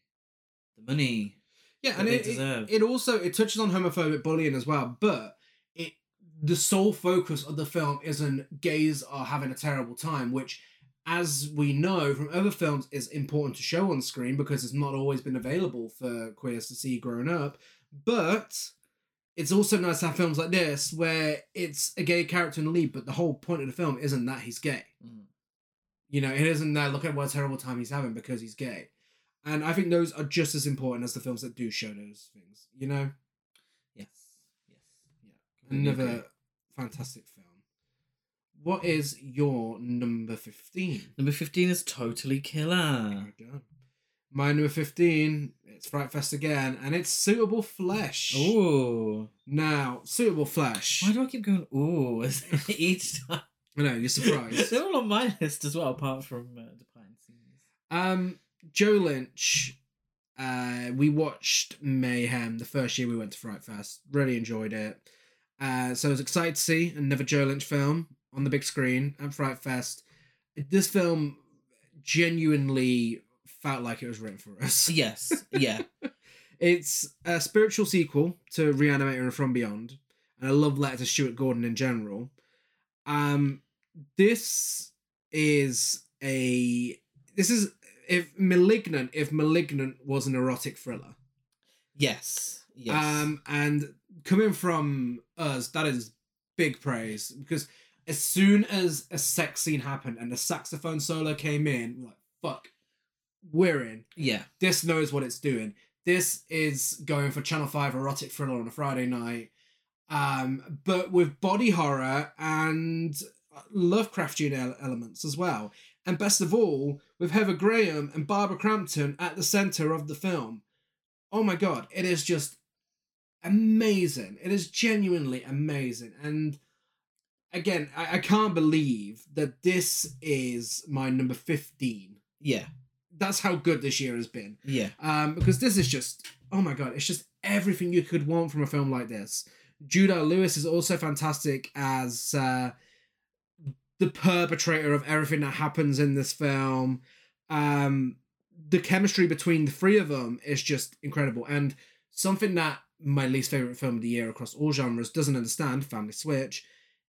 Speaker 2: the money.
Speaker 1: Yeah, and it, it, it also it touches on homophobic bullying as well, but it the sole focus of the film isn't gays are having a terrible time, which as we know from other films is important to show on screen because it's not always been available for queers to see growing up. But it's also nice to have films like this where it's a gay character in the lead, but the whole point of the film isn't that he's gay.
Speaker 2: Mm.
Speaker 1: You know, it isn't that look at what a terrible time he's having because he's gay. And I think those are just as important as the films that do show those things. You know?
Speaker 2: Yes. Yes.
Speaker 1: Yeah. Another
Speaker 2: agree.
Speaker 1: fantastic film. What is your number 15?
Speaker 2: Number 15 is Totally Killer.
Speaker 1: My number 15 It's Fright Fest again, and it's Suitable Flesh.
Speaker 2: Ooh.
Speaker 1: Now, Suitable Flesh.
Speaker 2: Why do I keep going ooh *laughs* each time?
Speaker 1: I know you're surprised. *laughs*
Speaker 2: They're all on my list as well, apart from uh, the the scenes.
Speaker 1: Um, Joe Lynch. Uh, we watched Mayhem the first year we went to Fright Fest. Really enjoyed it. Uh, so I was excited to see another Joe Lynch film on the big screen at Fright Fest. This film genuinely felt like it was written for us. *laughs*
Speaker 2: Yes, yeah,
Speaker 1: It's a spiritual sequel to Re-Animator and From Beyond, and a love letter to Stuart Gordon in general. Um, this is a this is if Malignant if Malignant was an erotic thriller.
Speaker 2: yes, yes.
Speaker 1: Um, and coming from us, that is big praise because as soon as a sex scene happened and the saxophone solo came in, like, fuck, we're in
Speaker 2: yeah,
Speaker 1: this knows what it's doing. This is going for Channel 5 erotic thriller on a Friday night. Um, but with body horror and Lovecraftian elements as well. And best of all, with Heather Graham and Barbara Crampton at the center of the film. Oh my god, it is just amazing. It is genuinely amazing. And again, I, I can't believe that this is my number 15
Speaker 2: yeah,
Speaker 1: that's how good this year has been.
Speaker 2: yeah,
Speaker 1: Um, because this is just oh my god, it's just everything you could want from a film like this. Judah Lewis is also fantastic as uh, the perpetrator of everything that happens in this film. Um, the chemistry between the three of them is just incredible, and something that my least favorite film of the year across all genres doesn't understand, Family Switch,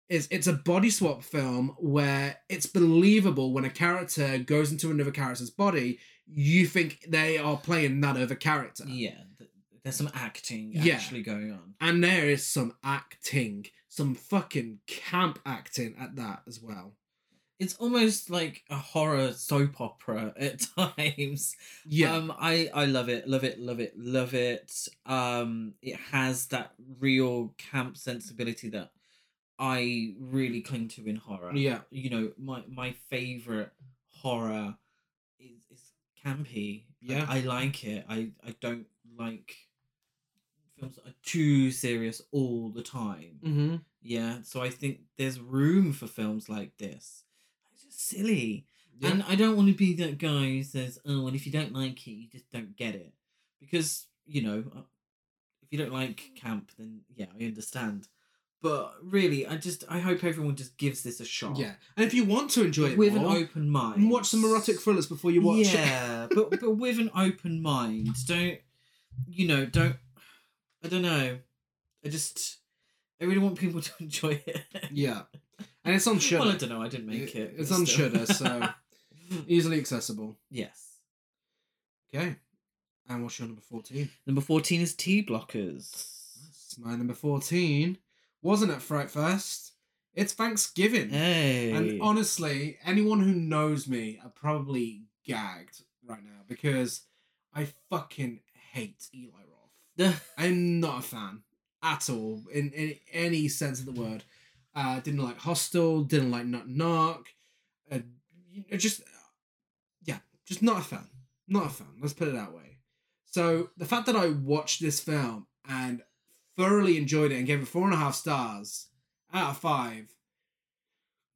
Speaker 1: is it's a body swap film where it's believable when a character goes into another character's body, you think they are playing that other character.
Speaker 2: yeah. Th- There's some acting
Speaker 1: Yeah.
Speaker 2: actually going on.
Speaker 1: And there is some acting, some fucking camp acting at that as well.
Speaker 2: It's almost like a horror soap opera *laughs* at times.
Speaker 1: Yeah.
Speaker 2: Um, I I love it, love it, love it, love it. Um, it has that real camp sensibility that I really cling to in horror.
Speaker 1: yeah.
Speaker 2: You know, my my favorite horror is is campy.
Speaker 1: Yeah.
Speaker 2: I like it. I I don't like films that are too serious all the time.
Speaker 1: Mm-hmm.
Speaker 2: Yeah, so I think there's room for films like this. It's just silly.
Speaker 1: Yeah.
Speaker 2: And I don't want to be that guy who says, "Oh, and if you don't like it, you just don't get it," because you know, uh, if you don't like camp, then yeah, I understand. But really, I just I hope everyone just gives this a shot.
Speaker 1: yeah. And if you want to enjoy it
Speaker 2: with
Speaker 1: more,
Speaker 2: an open mind.
Speaker 1: watch some erotic thrillers before you watch it.
Speaker 2: yeah, but but with an open mind. Don't you know? Don't I don't know. I just I really want people *laughs* to enjoy it.
Speaker 1: Yeah. And it's on Shudder. *laughs*
Speaker 2: Well, I don't know. I didn't make it.
Speaker 1: It's on
Speaker 2: still.
Speaker 1: Shudder, so *laughs* easily accessible.
Speaker 2: yes.
Speaker 1: Okay. And what's your number 14?
Speaker 2: Number fourteen is T blockers.
Speaker 1: That's my number 14. Wasn't at Fright Fest. It's Thanksgiving.
Speaker 2: Hey.
Speaker 1: And honestly, anyone who knows me are probably gagged right now because I fucking hate Eli Roth. *laughs* I'm not a fan at all in, in any sense of the word. Uh, didn't like Hostel, didn't like Nut Knock. Uh, just, yeah, just not a fan. Not a fan. Let's put it that way. So the fact that I watched this film and thoroughly enjoyed it and gave it four and a half stars out of five,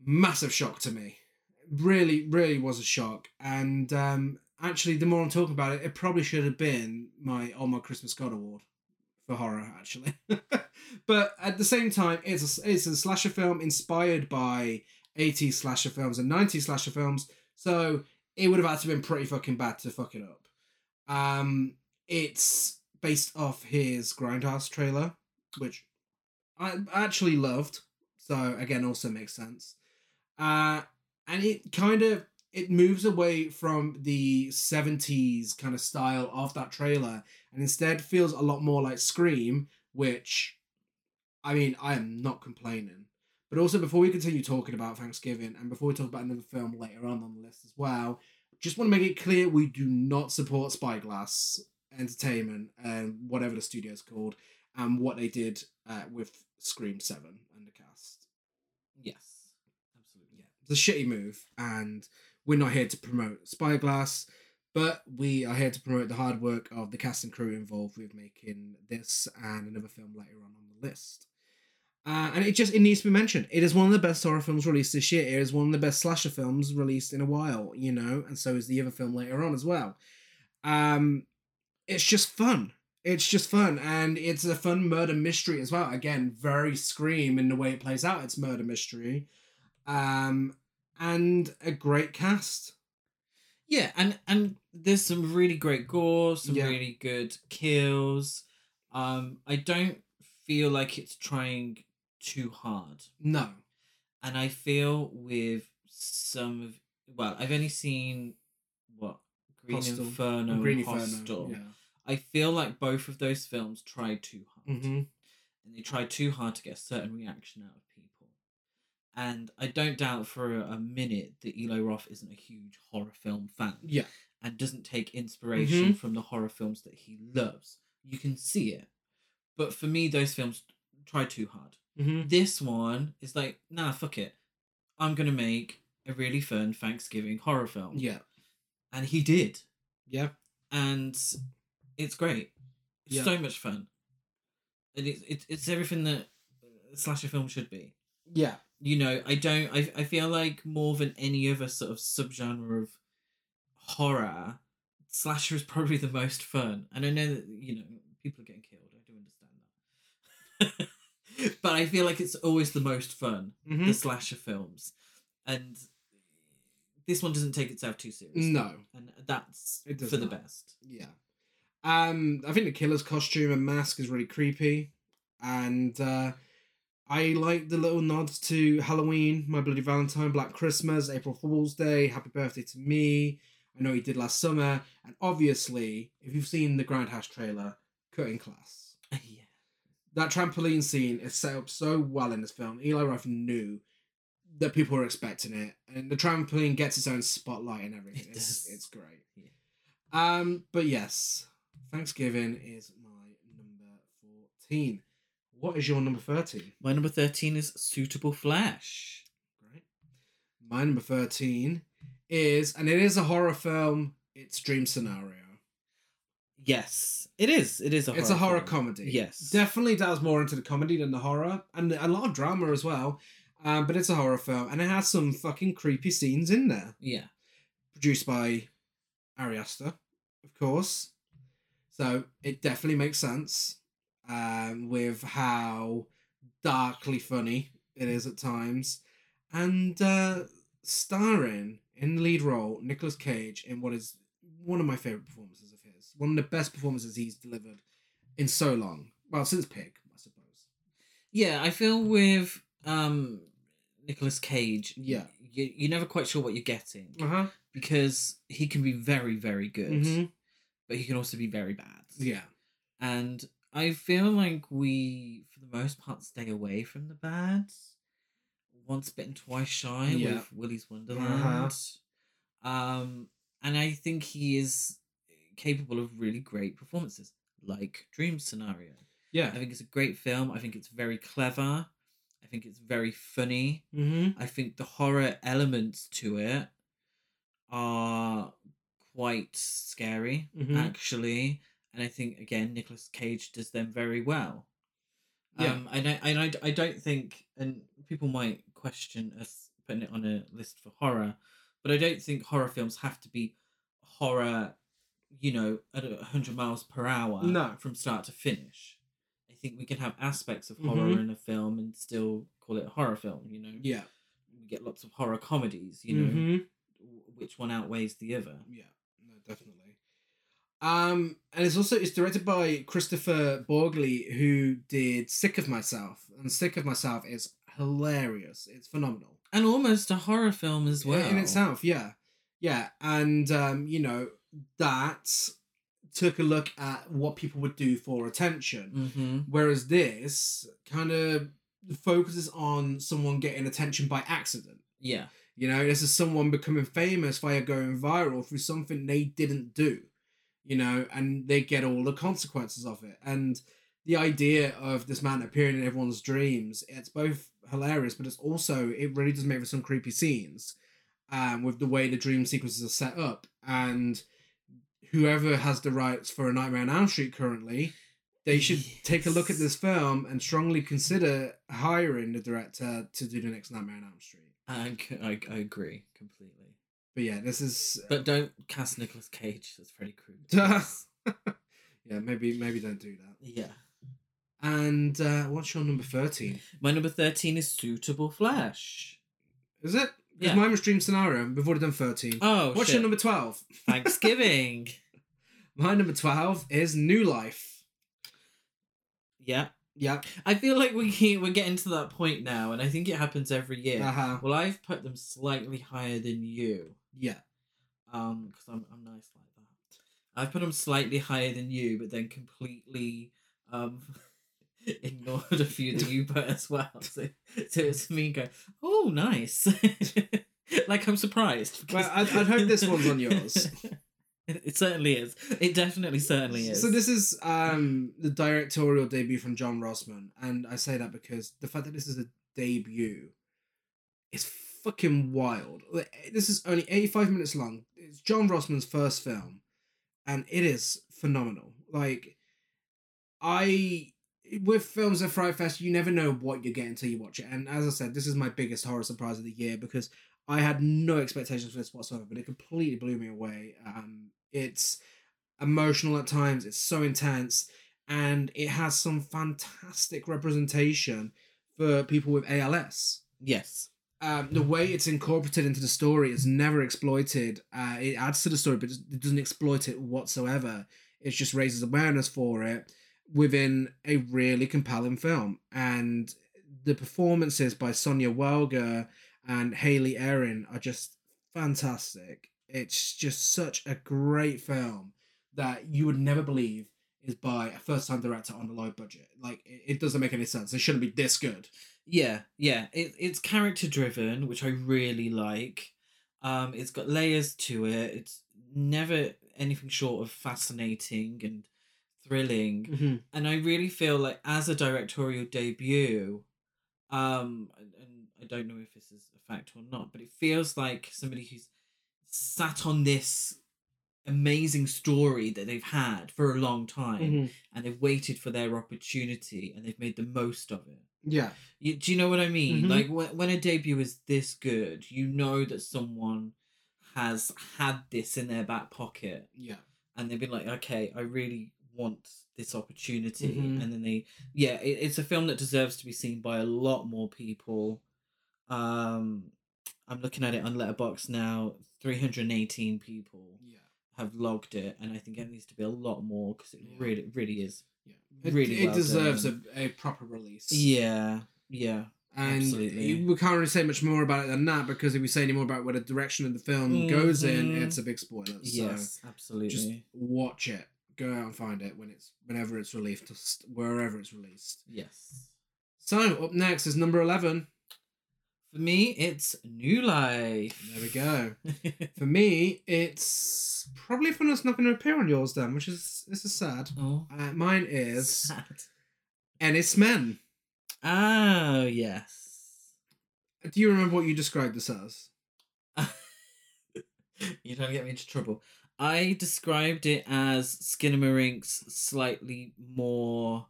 Speaker 1: massive shock to me. Really, really was a shock. And um, actually, the more I'm talking about it, it probably should have been my Oh My Christmas God Award for horror, actually. *laughs* but at the same time, it's a, it's a slasher film inspired by 80s slasher films and 90s slasher films. So it would have had to have been pretty fucking bad to fuck it up. Um, it's based off his Grindhouse trailer, which I actually loved. So again, also makes sense. Uh, and it kind of it moves away from the 70s kind of style of that trailer and instead feels a lot more like Scream, which I mean, I am not complaining. But also, before we continue talking about Thanksgiving and before we talk about another film later on on the list as well, just want to make it clear we do not support Spyglass Entertainment and whatever the studio's called and what they did uh, with Scream 7 and the cast.
Speaker 2: yes. Absolutely.
Speaker 1: Yeah, it's a shitty move, and we're not here to promote Spyglass. But we are here to promote the hard work of the cast and crew involved with making this and another film later on on the list. Uh, and it just it needs to be mentioned. It is one of the best horror films released this year. It is one of the best slasher films released in a while, you know, and so is the other film later on as well. Um, it's just fun. It's just fun, and it's a fun murder mystery as well. Again, very scream in the way it plays out. It's murder mystery, um, and a great cast.
Speaker 2: Yeah, and and there's some really great gore, some
Speaker 1: Yeah.
Speaker 2: really good kills. Um, I don't feel like it's trying too hard,
Speaker 1: No,
Speaker 2: and I feel with some of well, I've only seen what Green
Speaker 1: Hostel.
Speaker 2: Inferno
Speaker 1: Green
Speaker 2: and
Speaker 1: Inferno,
Speaker 2: Hostel.
Speaker 1: yeah.
Speaker 2: I feel like both of those films tried too hard,
Speaker 1: Mhm.
Speaker 2: and they tried too hard to get a certain reaction out of. And I don't doubt for a, minute that Eli Roth isn't a huge horror film fan
Speaker 1: Yeah,
Speaker 2: and doesn't take inspiration
Speaker 1: Mhm.
Speaker 2: from the horror films that he loves. You can see it. But for me, those films try too hard.
Speaker 1: mm-hmm.
Speaker 2: This one is like, nah, fuck it. I'm going to make a really fun Thanksgiving horror film.
Speaker 1: yeah,
Speaker 2: And he did.
Speaker 1: yeah.
Speaker 2: And it's great. It's
Speaker 1: Yeah.
Speaker 2: so much fun. And it's, it's, it's everything that a slasher film should be.
Speaker 1: Yeah,
Speaker 2: You know, I don't, I, I feel like more than any other sort of subgenre of horror, slasher is probably the most fun. And I know that, you know, people are getting killed. I do understand that. *laughs* but I feel like it's always the most fun,
Speaker 1: Mhm.
Speaker 2: the slasher films. And this one doesn't take itself too seriously.
Speaker 1: no,
Speaker 2: And that's for the best.
Speaker 1: yeah. Um, I think the killer's costume and mask is really creepy, and uh, I like the little nods to Halloween, My Bloody Valentine, Black Christmas, April Fool's Day, Happy Birthday to Me. I know he did last summer, and obviously, if you've seen the Grand Grindhouse trailer, Cutting Class. *laughs*
Speaker 2: yeah.
Speaker 1: that trampoline scene is set up so well in this film. Eli Roth knew that people were expecting it, and the trampoline gets its own spotlight and everything.
Speaker 2: It
Speaker 1: It's,
Speaker 2: does.
Speaker 1: it's great.
Speaker 2: Yeah.
Speaker 1: Um, but yes, Thanksgiving is my number fourteen. What is your number thirteen?
Speaker 2: My number 13 is Suitable Flesh.
Speaker 1: Great. My number thirteen is, and it is a horror film. It's Dream Scenario.
Speaker 2: Yes, it is. It is a
Speaker 1: it's a horror
Speaker 2: film.
Speaker 1: comedy.
Speaker 2: Yes.
Speaker 1: definitely delves more into the comedy than the horror, and a lot of drama as well. Um, but it's a horror film, and it has some fucking creepy scenes in there.
Speaker 2: Yeah.
Speaker 1: Produced by Ari Aster, of course. So it definitely makes sense um, with how darkly funny it is at times, and uh, starring in the lead role Nicolas Cage in what is one of my favorite performances of his, one of the best performances he's delivered in so long. Well, since Pig, I suppose.
Speaker 2: Yeah, I feel with um Nicolas Cage,
Speaker 1: Yeah.
Speaker 2: you, you're never quite sure what you're getting
Speaker 1: Uh huh.
Speaker 2: because he can be very, very good,
Speaker 1: Mhm.
Speaker 2: but he can also be very bad.
Speaker 1: Yeah.
Speaker 2: And I feel like we, for the most part, stay away from the bad. Once bitten, twice shy
Speaker 1: Yeah.
Speaker 2: with Willy's Wonderland. Um, and I think he is capable of really great performances, like Dream Scenario.
Speaker 1: Yeah.
Speaker 2: I think it's a great film. I think it's very clever. I think it's very funny.
Speaker 1: Mm-hmm.
Speaker 2: I think the horror elements to it are quite scary,
Speaker 1: Mhm.
Speaker 2: actually. And I think again, Nicolas Cage does them very well.
Speaker 1: Yeah.
Speaker 2: Um, and I, and I, I don't think, and people might question us putting it on a list for horror, but I don't think horror films have to be horror, you know, at a hundred miles per hour
Speaker 1: No.
Speaker 2: from start to finish. I think we can have aspects of horror
Speaker 1: Mhm.
Speaker 2: in a film and still call it a horror film. You know,
Speaker 1: Yeah.
Speaker 2: we get lots of horror comedies. You know,
Speaker 1: Mhm.
Speaker 2: which one outweighs the other?
Speaker 1: Yeah. No, definitely. Um, and it's also it's directed by Kristoffer Borgli, who did Sick of Myself, and Sick of Myself is hilarious. It's phenomenal.
Speaker 2: And almost a horror film as well.
Speaker 1: in itself yeah yeah and um you know that took a look at what people would do for attention
Speaker 2: Mm-hmm.
Speaker 1: whereas this kind of focuses on someone getting attention by accident
Speaker 2: Yeah.
Speaker 1: you know this is someone becoming famous via going viral through something they didn't do you know and they get all the consequences of it and the idea of this man appearing in everyone's dreams it's both hilarious but it's also it really does make for some creepy scenes um, with the way the dream sequences are set up and whoever has the rights for a Nightmare on Elm Street currently, they should take a look at this film and strongly consider hiring the director to do the next Nightmare on Elm Street.
Speaker 2: I, I, I agree completely.
Speaker 1: But yeah, this is
Speaker 2: But don't cast Nicolas Cage as Freddy Krueger.
Speaker 1: yeah, maybe maybe don't do that.
Speaker 2: yeah.
Speaker 1: And uh, what's your number thirteen?
Speaker 2: My number 13 is Suitable Flesh.
Speaker 1: Is it?
Speaker 2: Yeah.
Speaker 1: mine was Dream Scenario. We've already done thirteen.
Speaker 2: Oh,
Speaker 1: what's
Speaker 2: shit.
Speaker 1: your number twelve? *laughs*
Speaker 2: Thanksgiving.
Speaker 1: My number twelve is New Life.
Speaker 2: yeah.
Speaker 1: Yeah.
Speaker 2: I feel like we we're getting to that point now, and I think it happens every year.
Speaker 1: Uh-huh.
Speaker 2: Well, I've put them slightly higher than you,
Speaker 1: Yeah.
Speaker 2: um, because I'm I'm nice like that. I've put them slightly higher than you, but then completely um *laughs* ignored a few that you put as well. So so it's me going, oh, nice. *laughs* like I'm surprised.
Speaker 1: Well, I'd- I'd hope this one's on yours. *laughs*
Speaker 2: it certainly is. It definitely certainly is.
Speaker 1: So this is um the directorial debut from John Rosman, and I say that because the fact that this is a debut is fucking wild. This is only eighty-five minutes long. It's John Rosman's first film, and it is phenomenal. Like, I with films at Fright Fest, you never know what you're getting until you watch it. And as I said, this is my biggest horror surprise of the year because I had no expectations for this whatsoever, but it completely blew me away. Um, it's emotional at times, it's so intense, and it has some fantastic representation for people with ALS.
Speaker 2: yes.
Speaker 1: Um, the way it's incorporated into the story is never exploited. Uh, it adds to the story, but it doesn't exploit it whatsoever. It just raises awareness for it within a really compelling film. And the performances by Sonya Walger and Hayley Erin are just fantastic. It's just such a great film that you would never believe is by a first time director on a low budget. Like, it, it doesn't make any sense. It shouldn't be this good.
Speaker 2: Yeah, yeah. It, it's character driven, which I really like. Um, it's got layers to it. It's never anything short of fascinating and thrilling.
Speaker 1: Mm-hmm.
Speaker 2: And I really feel like as a directorial debut, um, and, I don't know if this is a fact or not, but it feels like somebody who's sat on this amazing story that they've had for a long time
Speaker 1: Mm-hmm.
Speaker 2: and they've waited for their opportunity and they've made the most of it.
Speaker 1: Yeah.
Speaker 2: You, do you know what I mean?
Speaker 1: Mhm.
Speaker 2: Like when, when a debut is this good, you know that someone has had this in their back pocket
Speaker 1: Yeah.
Speaker 2: and they've been like, okay, I really want this opportunity.
Speaker 1: Mhm.
Speaker 2: And then they, yeah, it, it's a film that deserves to be seen by a lot more people. Um, I'm looking at it on Letterboxd now. 318 people
Speaker 1: Yeah.
Speaker 2: have logged it, and I think it needs to be a lot more because it
Speaker 1: Yeah.
Speaker 2: really, really is.
Speaker 1: Yeah. It,
Speaker 2: Really
Speaker 1: it
Speaker 2: well
Speaker 1: deserves a, a proper release.
Speaker 2: Yeah, yeah.
Speaker 1: And
Speaker 2: absolutely.
Speaker 1: we can't really say much more about it than that because if we say any more about where the direction of the film goes in,
Speaker 2: Mhm.
Speaker 1: it's a big spoiler. So
Speaker 2: yes, absolutely.
Speaker 1: just watch it. Go out and find it when it's whenever it's released, wherever it's released.
Speaker 2: yes.
Speaker 1: So up next is number eleven.
Speaker 2: For me, it's New Life.
Speaker 1: There we go. *laughs* For me, it's probably one that's not going to appear on yours then, which is this is sad.
Speaker 2: oh,
Speaker 1: Uh, mine is
Speaker 2: sad.
Speaker 1: Enys Men.
Speaker 2: Oh yes.
Speaker 1: Do you remember what you described this as?
Speaker 2: You're trying to get me into trouble. I described it as Skinamarink,'s slightly more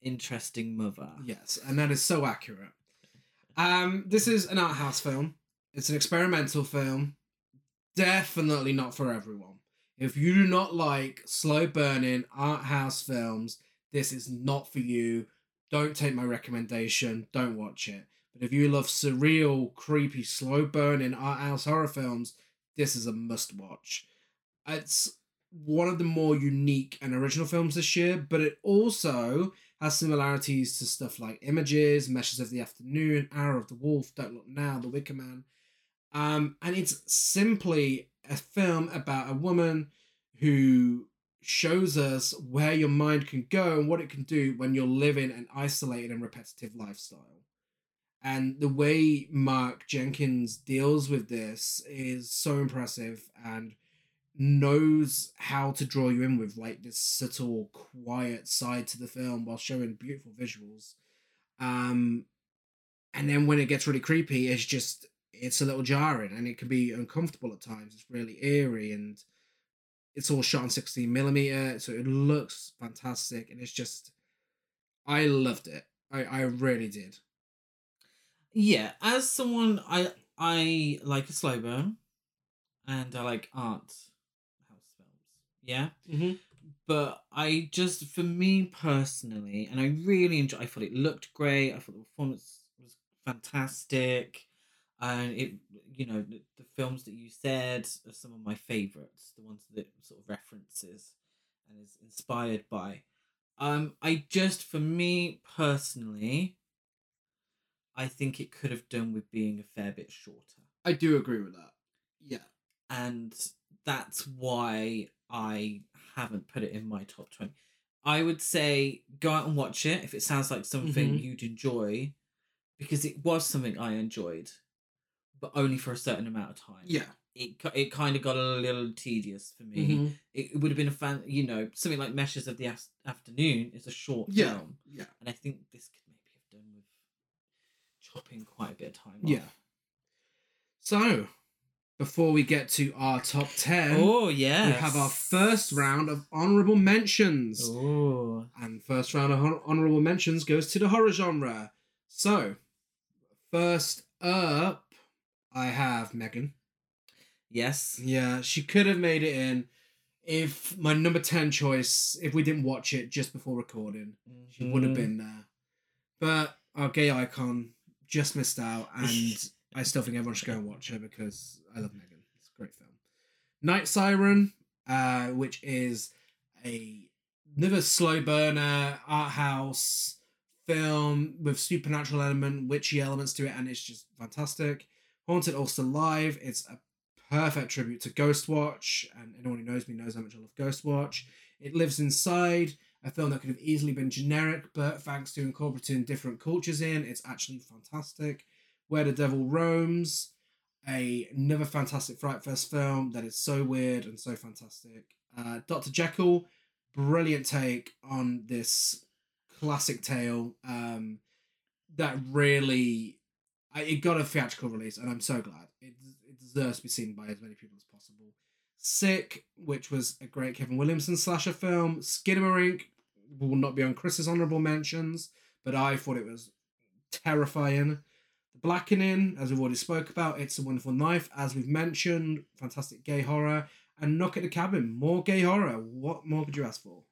Speaker 2: interesting mother.
Speaker 1: Yes, and that is so accurate. Um, this is an art house film. It's an experimental film. Definitely not for everyone. If you do not like slow burning art house films, this is not for you. Don't take my recommendation. Don't watch it. But if you love surreal, creepy, slow burning art house horror films, this is a must watch. It's one of the more unique and original films this year, but it also has similarities to stuff like Images, Meshes of the Afternoon, Hour of the Wolf, Don't Look Now, The Wicker Man. Um, and it's simply a film about a woman who shows us where your mind can go and what it can do when you're living an isolated and repetitive lifestyle. And the way Mark Jenkins deals with this is so impressive and knows how to draw you in with like this subtle, quiet side to the film while showing beautiful visuals. Um, and then when it gets really creepy, it's just it's a little jarring and it can be uncomfortable at times. It's really eerie and it's all shot on 16 millimeter, so it looks fantastic, and it's just, I loved it. I I really did.
Speaker 2: Yeah, as someone I I like a slow burn, and I like art. Yeah,
Speaker 1: Mm-hmm.
Speaker 2: but I just for me personally, and I really enjoy. I thought it looked great. I thought the performance was fantastic, and it you know the, the films that you said are some of my favorites. The ones that sort of references and is inspired by. Um, I just for me personally. I think it could have done with being a fair bit shorter
Speaker 1: I do agree with that. Yeah.
Speaker 2: and that's why I haven't put it in my top 20. I would say go out and watch it if it sounds like something
Speaker 1: Mhm.
Speaker 2: you'd enjoy because it was something I enjoyed but only for a certain amount of time.
Speaker 1: Yeah.
Speaker 2: It it kind of got a little tedious for me.
Speaker 1: Mhm.
Speaker 2: It, it would have been a fan, you know, something like Meshes of the Af- Afternoon is a short
Speaker 1: Yeah.
Speaker 2: film
Speaker 1: Yeah.
Speaker 2: and I think this could maybe have done with chopping quite a bit of time
Speaker 1: Yeah. So, before we get to our top 10,
Speaker 2: Oh, yeah.
Speaker 1: we have our first round of honorable mentions.
Speaker 2: Oh.
Speaker 1: And first round of hon- mentions goes to the horror genre. So, first up, I have Megan.
Speaker 2: Yes.
Speaker 1: Yeah, she could have made it in if my number 10 choice, if we didn't watch it just before recording, she would have
Speaker 2: Mhm.
Speaker 1: been there. But our gay icon just missed out, and *laughs* I still think everyone should go and watch her because I love Megan. It's a great film. Night Siren, uh, which is a another slow burner art house film with supernatural element, witchy elements to it, and it's just fantastic. Haunted Ulster Live. It's a perfect tribute to Ghostwatch, and anyone who knows me knows how much I love Ghostwatch. It lives inside a film that could have easily been generic, but thanks to incorporating different cultures in, it's actually fantastic. Where the Devil Roams, a, another fantastic Fright Fest film that is so weird and so fantastic. Uh, Dr. Jekyll, brilliant take on this classic tale um, that really it got a theatrical release, and I'm so glad. It, it deserves to be seen by as many people as possible. Sick, which was a great Kevin Williamson slasher film. Skinamarink will not be on Chris's honorable mentions, but I thought it was terrifying. Blackening, as we've already spoke about, It's a Wonderful Knife, as we've mentioned, fantastic gay horror. And Knock at the Cabin, more gay horror. What more could you ask for?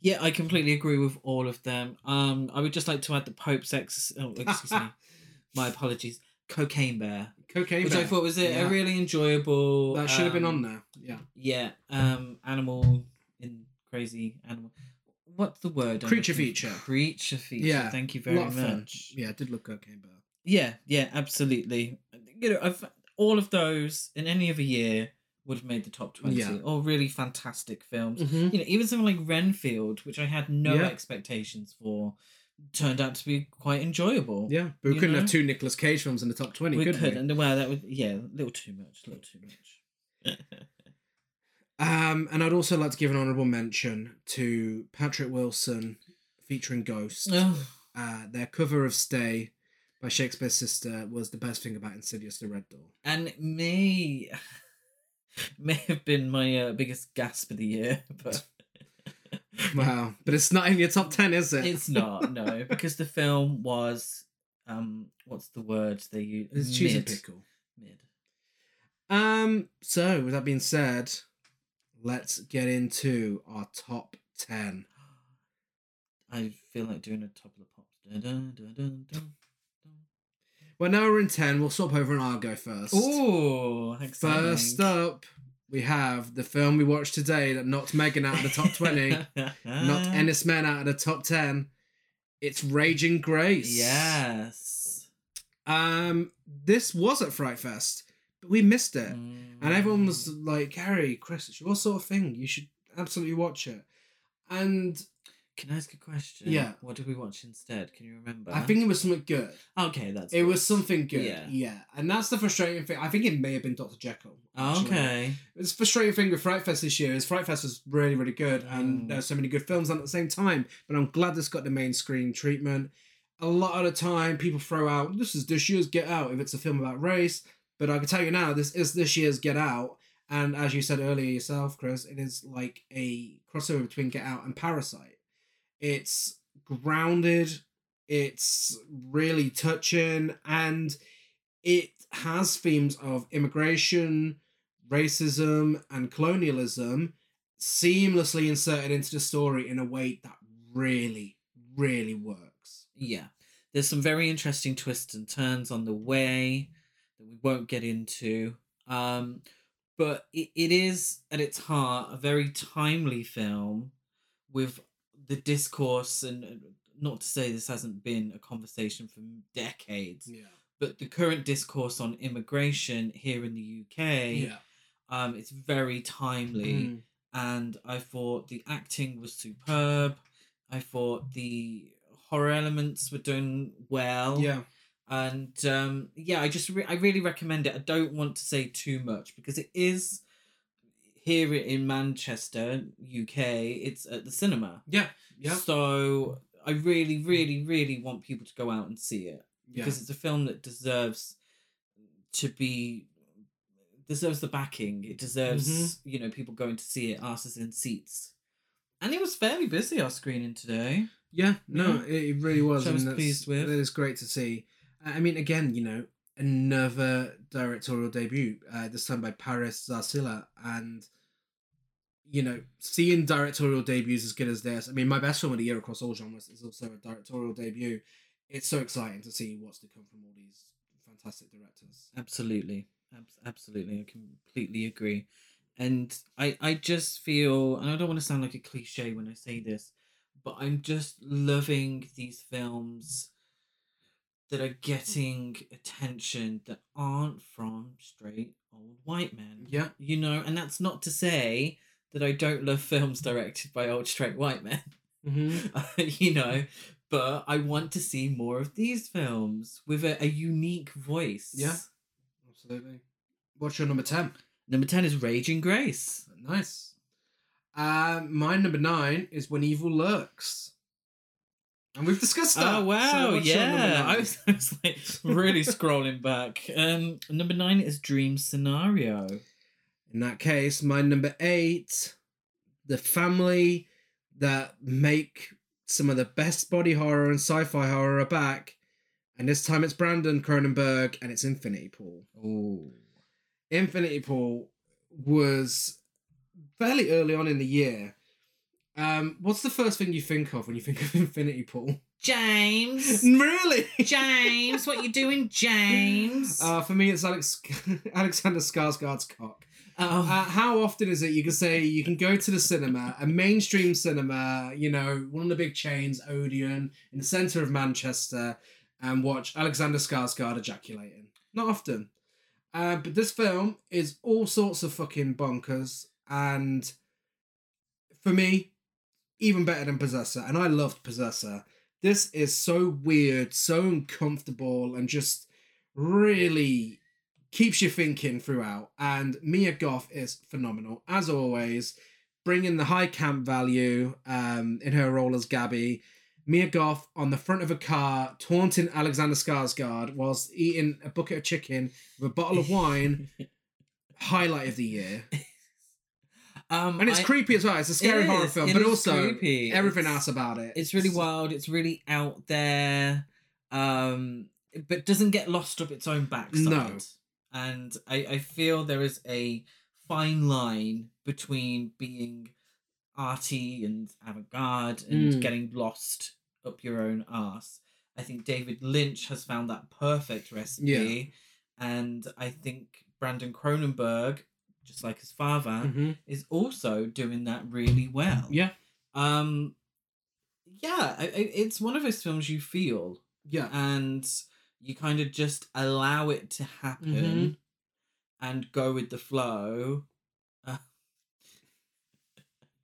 Speaker 2: Yeah, I completely agree with all of them. Um, I would just like to add the Pope's ex. Oh, *laughs* excuse me. My apologies. Cocaine Bear,
Speaker 1: Cocaine
Speaker 2: which I thought was a,
Speaker 1: Yeah.
Speaker 2: a really enjoyable.
Speaker 1: That should have been
Speaker 2: um,
Speaker 1: on there. Yeah.
Speaker 2: Yeah. Um, animal in crazy animal. What's the word?
Speaker 1: Creature feature.
Speaker 2: Creature feature.
Speaker 1: Yeah,
Speaker 2: Thank you very
Speaker 1: of fun.
Speaker 2: much.
Speaker 1: Yeah, I did look Cocaine Bear.
Speaker 2: Yeah, yeah, absolutely. You know, I've all of those in any other year would have made the top twenty.
Speaker 1: Yeah.
Speaker 2: All really fantastic films.
Speaker 1: Mhm.
Speaker 2: You know, even something like Renfield, which I had no
Speaker 1: Yeah.
Speaker 2: expectations for, turned out to be quite enjoyable.
Speaker 1: Yeah, but we couldn't
Speaker 2: know?
Speaker 1: have two Nicolas Cage films in the top 20,
Speaker 2: we
Speaker 1: could we?
Speaker 2: and well, that would yeah, a little too much, a little too much. *laughs*
Speaker 1: Um, and I'd also like to give an honourable mention to Patrick Wilson featuring Ghost.
Speaker 2: oh,
Speaker 1: Uh, their cover of Stay by Shakespears Sister was the best thing about Insidious the Red Door.
Speaker 2: and it may *laughs* may have been my uh, biggest gasp of the year, *laughs* but *laughs*
Speaker 1: Wow. But it's not in your top 10, is it?
Speaker 2: it's not no because the film was um what's the word they use
Speaker 1: It's cheese and pickle.
Speaker 2: Mid.
Speaker 1: Um, so with that being said, let's get into our top 10. *gasps*
Speaker 2: I feel like doing a top of the pops. Dun, dun, dun,
Speaker 1: Well, now we're in 10. We'll swap over and I'll go first.
Speaker 2: Ooh, exciting.
Speaker 1: First up, we have the film we watched today that knocked Megan out of the top 20, *laughs* knocked Enys Men out of the top 10. It's Raging Grace.
Speaker 2: Yes.
Speaker 1: Um, this was at Fright Fest, but we missed it. And everyone was
Speaker 2: Mm.
Speaker 1: like, Gary, Chris, it's your sort of thing. You should absolutely watch it. And
Speaker 2: Can I ask a question?
Speaker 1: Yeah.
Speaker 2: What did we watch instead? Can you remember?
Speaker 1: I think it was something good.
Speaker 2: Okay, that's.
Speaker 1: It
Speaker 2: good.
Speaker 1: was something good.
Speaker 2: Yeah.
Speaker 1: Yeah. And that's the frustrating thing. I think it may have been Dr. Jekyll. actually.
Speaker 2: Okay.
Speaker 1: It's frustrating thing with Fright Fest this year is Fright Fest was really, really good and
Speaker 2: Mm.
Speaker 1: there's so many good films on at the same time. But I'm glad this got the main screen treatment. A lot of the time people throw out this is this year's Get Out if it's a film about race. But I can tell you now, this is this year's Get Out. And as you said earlier yourself, Chris, it is like a crossover between Get Out and Parasite. It's grounded, it's really touching, and it has themes of immigration, racism, and colonialism seamlessly inserted into the story in a way that really, really works.
Speaker 2: Yeah. There's some very interesting twists and turns on the way that we won't get into. Um, but it, it is, at its heart, a very timely film with the discourse, and not to say this hasn't been a conversation for decades,
Speaker 1: Yeah.
Speaker 2: but the current discourse on immigration here in the UK, um, it's very timely
Speaker 1: Mm.
Speaker 2: and I thought the acting was superb. I thought the horror elements were done well.
Speaker 1: Yeah.
Speaker 2: and um, yeah, I just re- I really recommend it. I don't want to say too much because it is here in Manchester, UK. It's at the cinema.
Speaker 1: Yeah. Yeah.
Speaker 2: So I really, really, really want people to go out and see it
Speaker 1: Yeah.
Speaker 2: because it's a film that deserves to be deserves the backing. It deserves
Speaker 1: Mm-hmm.
Speaker 2: you know people going to see it, asses in seats. And it was fairly busy our screening today.
Speaker 1: Yeah, no, it, it really was.
Speaker 2: Which I was
Speaker 1: and
Speaker 2: pleased with.
Speaker 1: That is great to see. I mean, again, you know, another directorial debut, uh, this time by Paris Zarcilla. And, you know, seeing directorial debuts as good as this, I mean, my best film of the year across all genres is also a directorial debut. It's so exciting to see what's to come from all these fantastic directors.
Speaker 2: Absolutely, Abs- absolutely, I completely agree. And I, I just feel, and I don't want to sound like a cliche when I say this, but I'm just loving these films that are getting attention that aren't from straight old white men.
Speaker 1: Yeah.
Speaker 2: You know, and that's not to say that I don't love films directed by old straight white men.
Speaker 1: Mm-hmm. *laughs*
Speaker 2: you know, but I want to see more of these films with a, a unique voice.
Speaker 1: Yeah. Absolutely. What's your number 10?
Speaker 2: Number 10 is Raging Grace.
Speaker 1: Nice. Um, my number nine is When Evil Lurks. And we've discussed that.
Speaker 2: Oh, wow.
Speaker 1: number
Speaker 2: yeah. I was, *laughs* I was like really scrolling back. Um, number 9 is Dream Scenario.
Speaker 1: In that case, my number eight, the family that make some of the best body horror and sci-fi horror are back. And this time it's Brandon Cronenberg and it's Infinity Pool.
Speaker 2: Oh.
Speaker 1: Infinity Pool was fairly early on in the year. Um, what's the first thing you think of when you think of *laughs* Infinity Pool?
Speaker 2: James. *laughs*
Speaker 1: really?
Speaker 2: James, what you doing, James?
Speaker 1: Uh, for me, it's Alex *laughs* Alexander Skarsgård's cock.
Speaker 2: Oh.
Speaker 1: Uh, how often is it you can say you can go to the cinema, a mainstream cinema, you know, one of the big chains, Odeon, in the centre of Manchester, and watch Alexander Skarsgård ejaculating? Not often. Uh, but this film is all sorts of fucking bonkers, and for me, even better than Possessor. And I loved Possessor. This is so weird, so uncomfortable, and just really keeps you thinking throughout. And Mia Goth is phenomenal, as always, bringing the high camp value um, in her role as Gabby. Mia Goth on the front of a car, taunting Alexander Skarsgård whilst eating a bucket of chicken with a bottle of wine. *laughs* Highlight of the year,
Speaker 2: um,
Speaker 1: and it's
Speaker 2: I-
Speaker 1: creepy as well. It's a scary
Speaker 2: It
Speaker 1: horror
Speaker 2: is,
Speaker 1: film, but also
Speaker 2: creepy.
Speaker 1: everything
Speaker 2: It's-
Speaker 1: else about it.
Speaker 2: It's really wild. It's really out there, um, but doesn't get lost up its own backside.
Speaker 1: No.
Speaker 2: And I, I feel there is a fine line between being arty and avant-garde and
Speaker 1: Mm.
Speaker 2: getting lost up your own arse. I think David Lynch has found that perfect recipe, and I think Brandon Cronenberg, just like his father,
Speaker 1: Mhm.
Speaker 2: is also doing that really well.
Speaker 1: Yeah,
Speaker 2: Um, yeah, I, I, it's one of those films you feel,
Speaker 1: yeah,
Speaker 2: and you kind of just allow it to happen
Speaker 1: Mhm.
Speaker 2: and go with the flow. Uh,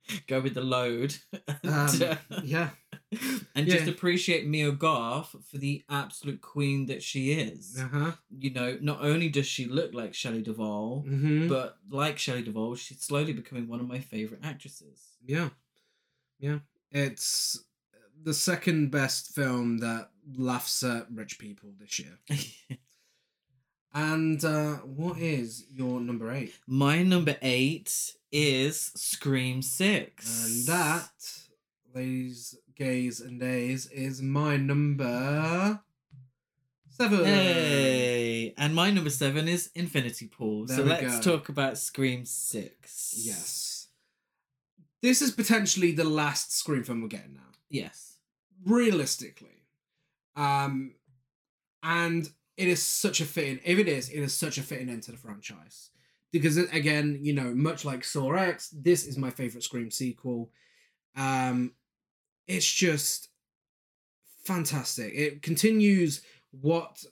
Speaker 2: *laughs* go with the load. *laughs* and,
Speaker 1: Um,
Speaker 2: uh,
Speaker 1: yeah. *laughs*
Speaker 2: and just
Speaker 1: Yeah.
Speaker 2: appreciate Mia Goth for the absolute queen that she is.
Speaker 1: Uh huh.
Speaker 2: You know, not only does she look like Shelley Duvall,
Speaker 1: hmm
Speaker 2: but like Shelley Duvall, she's slowly becoming one of my favorite actresses.
Speaker 1: Yeah. Yeah. It's the second best film that laughs at rich people this year. *laughs* And uh, what is your number eight?
Speaker 2: My number eight is Scream Six,
Speaker 1: And that, ladies, gays, and days, is my number seven.
Speaker 2: Hey, and my number seven is Infinity Pool.
Speaker 1: There
Speaker 2: so let's
Speaker 1: go.
Speaker 2: talk about Scream Six.
Speaker 1: Yes. This is potentially the last Scream film we're getting now.
Speaker 2: Yes.
Speaker 1: realistically. Um and it is such a fitting if it is it is such a fitting end to the franchise. Because again you know much like saw x this is my favorite scream sequel. Um it's just fantastic. It continues what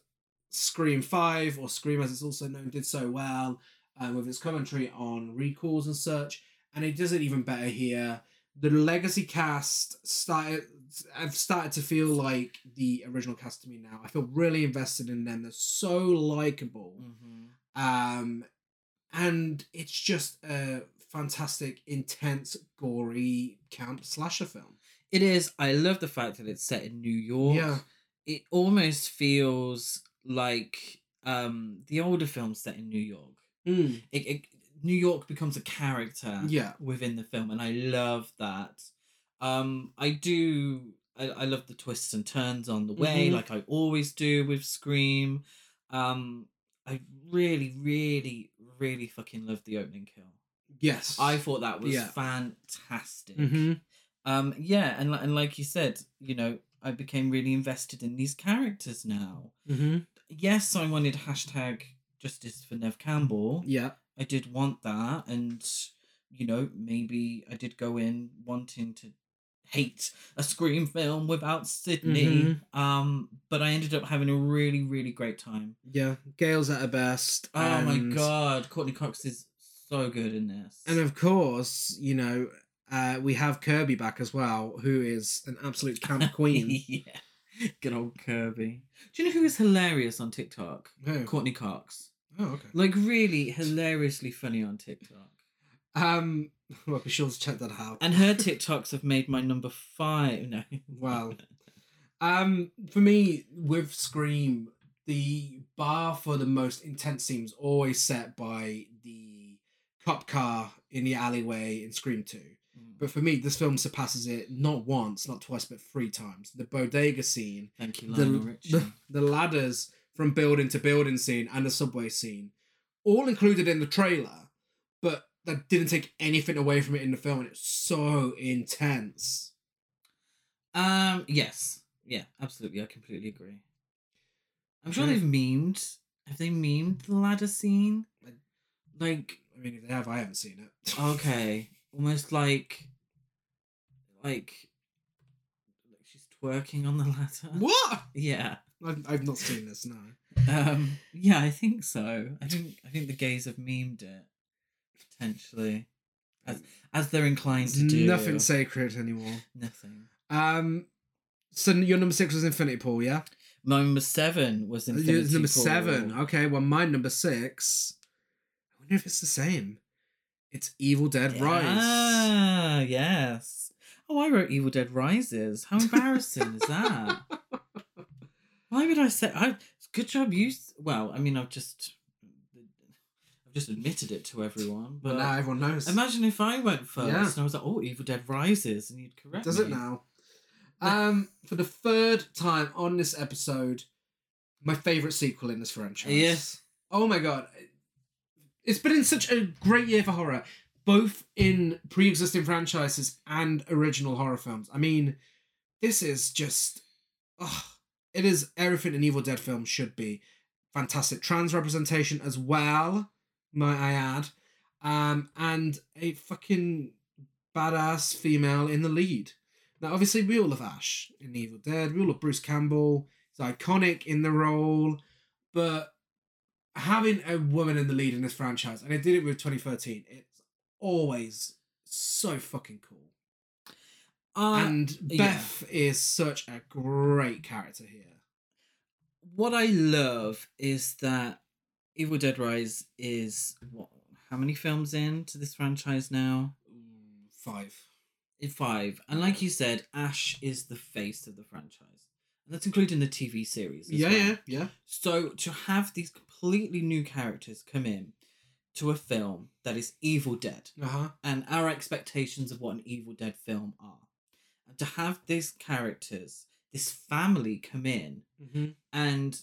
Speaker 1: scream 5 or scream as it's also known did so well um, with its commentary on requels and such and it does it even better here the legacy cast started I've started to feel like the original cast to me now. I feel really invested in them. They're so likable.
Speaker 2: Mm-hmm.
Speaker 1: Um and it's just a fantastic, intense, gory camp slasher film.
Speaker 2: It is. I love the fact that it's set in New York.
Speaker 1: Yeah.
Speaker 2: It almost feels like um the older films set in New York.
Speaker 1: Mm.
Speaker 2: It, it, New York becomes a character
Speaker 1: Yeah.
Speaker 2: within the film, and I love that. Um, I do. I, I love the twists and turns on the way,
Speaker 1: Mhm.
Speaker 2: like I always do with Scream. Um, I really, really, really fucking love the opening kill.
Speaker 1: Yes.
Speaker 2: I thought that was
Speaker 1: Yeah.
Speaker 2: fantastic.
Speaker 1: Mhm.
Speaker 2: Um, yeah, and and like you said, you know, I became really invested in these characters now.
Speaker 1: Mhm.
Speaker 2: Yes, I wanted hashtag justice for Nev Campbell.
Speaker 1: Yeah.
Speaker 2: I did want that, and you know, maybe I did go in wanting to hate a Scream film without Sydney.
Speaker 1: Mhm.
Speaker 2: Um, but I ended up having a really, really great time.
Speaker 1: Yeah. Gail's at her best.
Speaker 2: Oh my god, Courteney Cox is so good in this.
Speaker 1: And of course, you know, uh, we have Kirby back as well, who is an absolute *laughs* camp queen.
Speaker 2: yeah, good old Kirby. Do you know who is hilarious on TikTok?
Speaker 1: Who?
Speaker 2: Courteney Cox.
Speaker 1: Oh, okay.
Speaker 2: Like really hilariously funny on TikTok.
Speaker 1: Um, *laughs* well, be sure to check that out.
Speaker 2: And her *laughs* TikToks have made my number five. No.
Speaker 1: Wow. *laughs* Um, for me, with Scream, the bar for the most intense scenes always set by the cop car in the alleyway in Scream Two. But for me, this film surpasses it not once, not twice, but three times. The bodega scene,
Speaker 2: Thank you,
Speaker 1: the,
Speaker 2: Lionel Richie.
Speaker 1: the the ladders from building to building scene, and the subway scene, all included in the trailer, but that didn't take anything away from it in the film. And it's so intense.
Speaker 2: Um. Yes. Yeah. Absolutely. I completely agree. I'm sure they've memed. Have they memed the ladder scene? Like,
Speaker 1: I mean, if they have, I haven't seen it.
Speaker 2: okay, almost like, like, like she's twerking on the *laughs* ladder.
Speaker 1: What?
Speaker 2: Yeah.
Speaker 1: I've, I've not seen this. No.
Speaker 2: Um. Yeah, I think so. I think I think the gays have memed it potentially, as as they're inclined to do.
Speaker 1: Nothing sacred anymore.
Speaker 2: Nothing.
Speaker 1: Um. So your number six was Infinity Pool, yeah.
Speaker 2: My number seven was Infinity
Speaker 1: is number
Speaker 2: Pool.
Speaker 1: seven. Okay. Well, my number six. I wonder if it's the same. It's Evil Dead Rise.
Speaker 2: Ah, yes. Oh, I wrote Evil Dead Rises. How embarrassing is that? *laughs* Why would I say? I good job you. Well, I mean, I've just, I've just admitted it to everyone.
Speaker 1: But now everyone knows.
Speaker 2: imagine if I went first
Speaker 1: Yeah.
Speaker 2: and I was like, "Oh, Evil Dead Rises," and you'd correct
Speaker 1: Does
Speaker 2: me.
Speaker 1: it now? Um, for the third time on this episode, my favorite sequel in this franchise.
Speaker 2: Yes.
Speaker 1: Oh my god, it's been in such a great year for horror, both in pre-existing franchises and original horror films. I mean, this is just, oh, it is everything an Evil Dead film should be. Fantastic trans representation as well, might I add, um, and a fucking badass female in the lead. Now, obviously, we all love Ash in Evil Dead. We all love Bruce Campbell. He's iconic in the role, but having a woman in the lead in this franchise, and I did it with 2013, it's always so fucking cool.
Speaker 2: Uh,
Speaker 1: and
Speaker 2: yeah.
Speaker 1: Beth is such a great character here.
Speaker 2: what I love is that Evil Dead Rise is what? How many films into this franchise now?
Speaker 1: Mm, Five.
Speaker 2: In five, and like you said, Ash is the face of the franchise, and that's including the TV series.
Speaker 1: Yeah,
Speaker 2: well.
Speaker 1: yeah, yeah.
Speaker 2: So to have these completely new characters come in to a film that is Evil Dead
Speaker 1: Uh huh.
Speaker 2: and our expectations of what an Evil Dead film are. And to have these characters, this family come in,
Speaker 1: Mm-hmm.
Speaker 2: and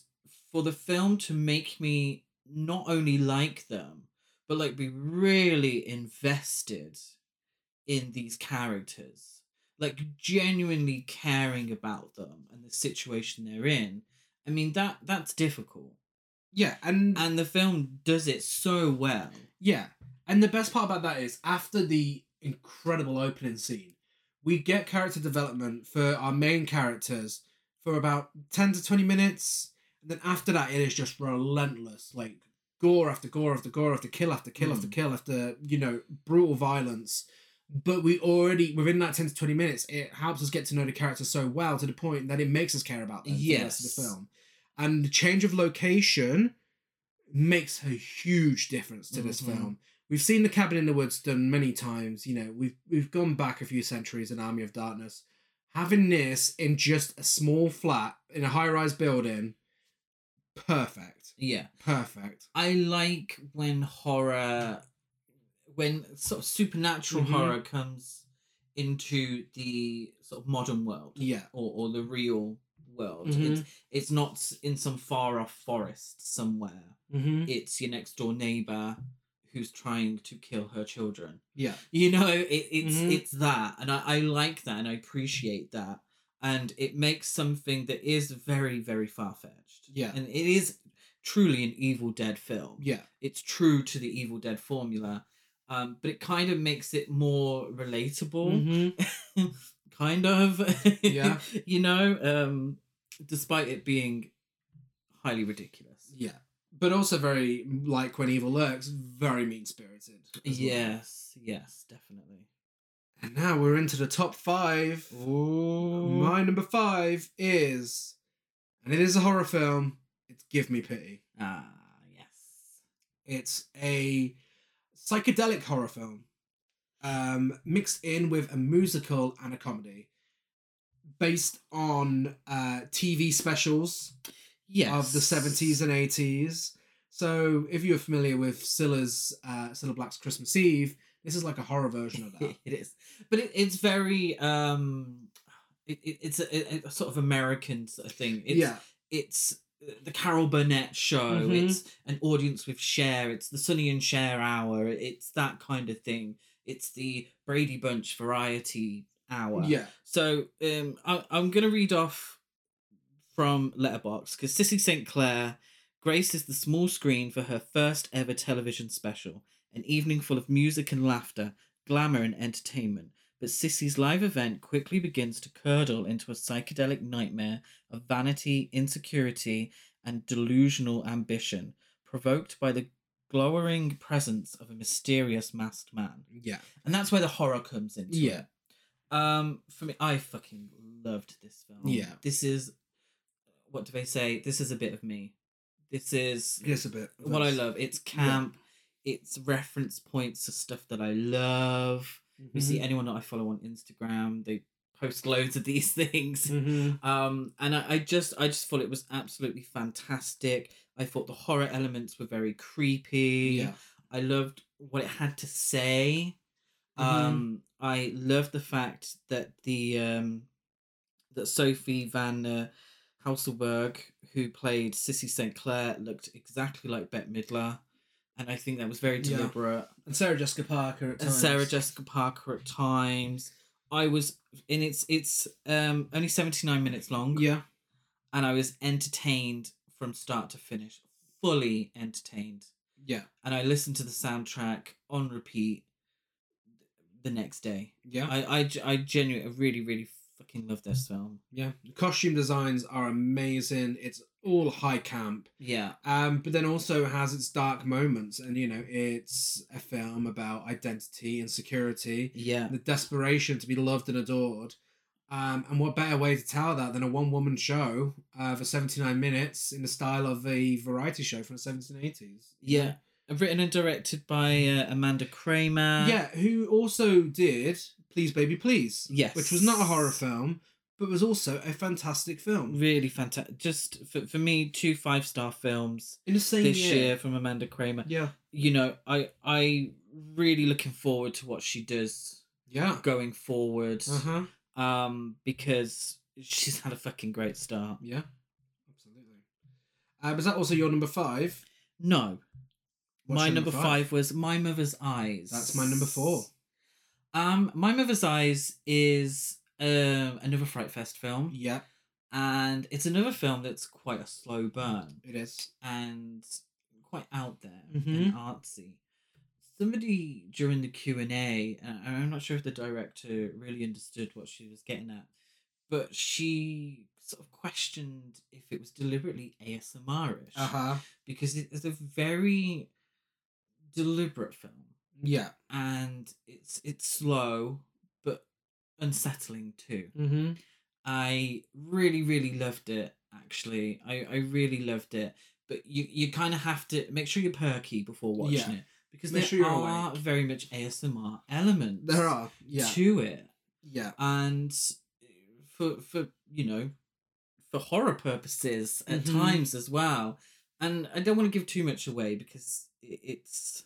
Speaker 2: for the film to make me not only like them, but like be really invested in these characters, like genuinely caring about them and the situation they're in. I mean that that's difficult.
Speaker 1: Yeah, and
Speaker 2: And the film does it so well.
Speaker 1: Yeah. And the best part about that is after the incredible opening scene, we get character development for our main characters for about 10 to 20 minutes. And then after that, it is just relentless. Like gore after gore after gore after kill after kill after
Speaker 2: Mm.
Speaker 1: kill after, you know, brutal violence. But we already, within that 10 to 20 minutes, it helps us get to know the characters so well to the point that it makes us care about them for the rest of the film. And the change of location makes a huge difference to this
Speaker 2: Mhm.
Speaker 1: film. We've seen the cabin in the woods done many times. You know, we've we've gone back a few centuries in Army of Darkness. Having this in just a small flat in a high rise building, perfect,
Speaker 2: Yeah.
Speaker 1: perfect.
Speaker 2: I like when horror, when sort of supernatural
Speaker 1: Mhm.
Speaker 2: horror comes into the sort of modern world
Speaker 1: Yeah,
Speaker 2: or, or the real world.
Speaker 1: Mhm.
Speaker 2: It's it's not in some far off forest somewhere.
Speaker 1: mm-hmm.
Speaker 2: It's your next door neighbor who's trying to kill her children.
Speaker 1: yeah,
Speaker 2: You know, it, it's
Speaker 1: Mhm.
Speaker 2: it's that, and I, I like that, and I appreciate that, and it makes something that is very very far fetched.
Speaker 1: Yeah.
Speaker 2: and it is truly an Evil Dead film
Speaker 1: yeah,
Speaker 2: it's true to the Evil Dead formula, um, but it kind of makes it more relatable,
Speaker 1: Mhm. *laughs*
Speaker 2: kind of.
Speaker 1: Yeah. *laughs*
Speaker 2: you know, um, despite it being highly ridiculous.
Speaker 1: yeah. But also very like when evil lurks, very mean spirited.
Speaker 2: Yes, yes, definitely.
Speaker 1: And now we're into the top five.
Speaker 2: Ooh.
Speaker 1: My number five is, and it is a horror film. It's Give Me Pity.
Speaker 2: Ah, yes.
Speaker 1: It's a psychedelic horror film, um, mixed in with a musical and a comedy, based on uh, TV specials
Speaker 2: Yes.
Speaker 1: of the seventies and eighties. So, if you're familiar with Cilla's uh, Cilla Black's Christmas Eve, this is like a horror version of *laughs* that.
Speaker 2: it is, but it, it's very um, it, it, it's a, a sort of American sort of thing. It's,
Speaker 1: yeah,
Speaker 2: it's uh, the Carol Burnett show.
Speaker 1: Mhm.
Speaker 2: It's an audience with Cher. It's the Sonny and Cher hour. It's that kind of thing. It's the Brady Bunch variety hour.
Speaker 1: yeah,
Speaker 2: So um, I, I'm gonna read off from Letterboxd because Sissy St Clair graces the small screen for her first ever television special, an evening full of music and laughter, glamour and entertainment. But Sissy's live event quickly begins to curdle into a psychedelic nightmare of vanity, insecurity, and delusional ambition, provoked by the glowering presence of a mysterious masked man.
Speaker 1: yeah,
Speaker 2: And that's where the horror comes into
Speaker 1: Yeah.
Speaker 2: it. Um, for me, I fucking loved this film.
Speaker 1: Yeah.
Speaker 2: This is, what do they say? This is a bit of me. This is
Speaker 1: it's a bit.
Speaker 2: what I love. It's camp. It's reference points to stuff that I love. You see
Speaker 1: Mhm.
Speaker 2: anyone that I follow on Instagram, they post loads of these *laughs* things.
Speaker 1: Mhm.
Speaker 2: Um, and I, I just, I just thought it was absolutely fantastic. I thought the horror elements were very creepy.
Speaker 1: Yeah.
Speaker 2: I loved what it had to say.
Speaker 1: Mhm.
Speaker 2: Um, I loved the fact that the um, that Sophie Van uh, Haselberg, who played Sissy St Clair, looked exactly like Bette Midler, and I think that was very
Speaker 1: Yeah.
Speaker 2: deliberate.
Speaker 1: And Sarah Jessica Parker at
Speaker 2: And
Speaker 1: times.
Speaker 2: Sarah Jessica Parker at times. I was, in it's it's um only seventy nine minutes long
Speaker 1: Yeah.
Speaker 2: and I was entertained from start to finish, fully entertained.
Speaker 1: Yeah.
Speaker 2: And I listened to the soundtrack on repeat the next day.
Speaker 1: Yeah.
Speaker 2: I I, I genuinely really really fucking love this film.
Speaker 1: yeah. The costume designs are amazing. It's all high camp.
Speaker 2: Yeah,
Speaker 1: Um, but then also has its dark moments, and you know, it's a film about identity and security,
Speaker 2: yeah,
Speaker 1: the desperation to be loved and adored. Um, and what better way to tell that than a one woman show uh, for 79 minutes in the style of a variety show from the 70s and 80s? you know?
Speaker 2: yeah. Written and directed by uh, Amanda Kramer.
Speaker 1: Yeah, who also did Please Baby Please.
Speaker 2: Yes.
Speaker 1: Which was not a horror film, but was also a fantastic film.
Speaker 2: Really fantastic. Just for, for me, two five star films
Speaker 1: In the same
Speaker 2: this
Speaker 1: year.
Speaker 2: year from Amanda Kramer.
Speaker 1: Yeah.
Speaker 2: You know, I I really looking forward to what she does
Speaker 1: Yeah.
Speaker 2: going forward.
Speaker 1: Uh huh.
Speaker 2: Um, because she's had a fucking great start.
Speaker 1: Yeah. Absolutely. Uh, was that also your number five?
Speaker 2: No,
Speaker 1: What's
Speaker 2: my
Speaker 1: your
Speaker 2: number five? was My Mother's Eyes.
Speaker 1: That's my number four.
Speaker 2: Um, My Mother's Eyes is um another Fright Fest film,
Speaker 1: Yeah,
Speaker 2: and it's another film that's quite a slow burn
Speaker 1: it is.
Speaker 2: and quite out there
Speaker 1: Mhm.
Speaker 2: and artsy. Somebody during the Q and A, and I'm not sure if the director really understood what she was getting at, but she sort of questioned if it was deliberately ASMR-ish
Speaker 1: Uh huh.
Speaker 2: because it is a very deliberate film
Speaker 1: Yeah.
Speaker 2: and it's it's slow but unsettling too.
Speaker 1: Mm-hmm.
Speaker 2: I really really loved it actually. I I really loved it. But you you kind of have to make sure you're perky before watching
Speaker 1: Yeah.
Speaker 2: it because
Speaker 1: Make
Speaker 2: there
Speaker 1: sure
Speaker 2: are
Speaker 1: awake.
Speaker 2: very much ASMR elements
Speaker 1: There are. Yeah.
Speaker 2: to it
Speaker 1: Yeah.
Speaker 2: and for for you know for horror purposes at
Speaker 1: Mhm.
Speaker 2: times as well and i don't want to give too much away because it's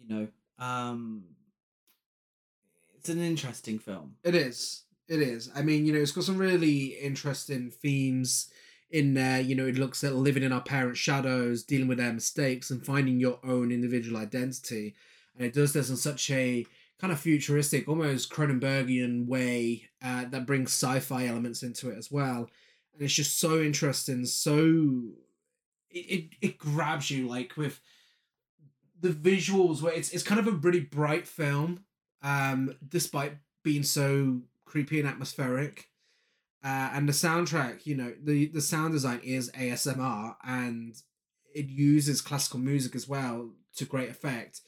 Speaker 2: you know um it's an interesting film
Speaker 1: It is. It is. I mean, you know, it's got some really interesting themes in there. You know, it looks at living in our parents' shadows, dealing with their mistakes, and finding your own individual identity. And it does this in such a kind of futuristic, almost Cronenbergian way uh, that brings sci-fi elements into it as well. And it's just so interesting. So it, it, it grabs you like with the visuals where it's it's kind of a really bright film um despite being so creepy and atmospheric. Uh, and the soundtrack you know the the sound design is asmr and it uses classical music as well to great effect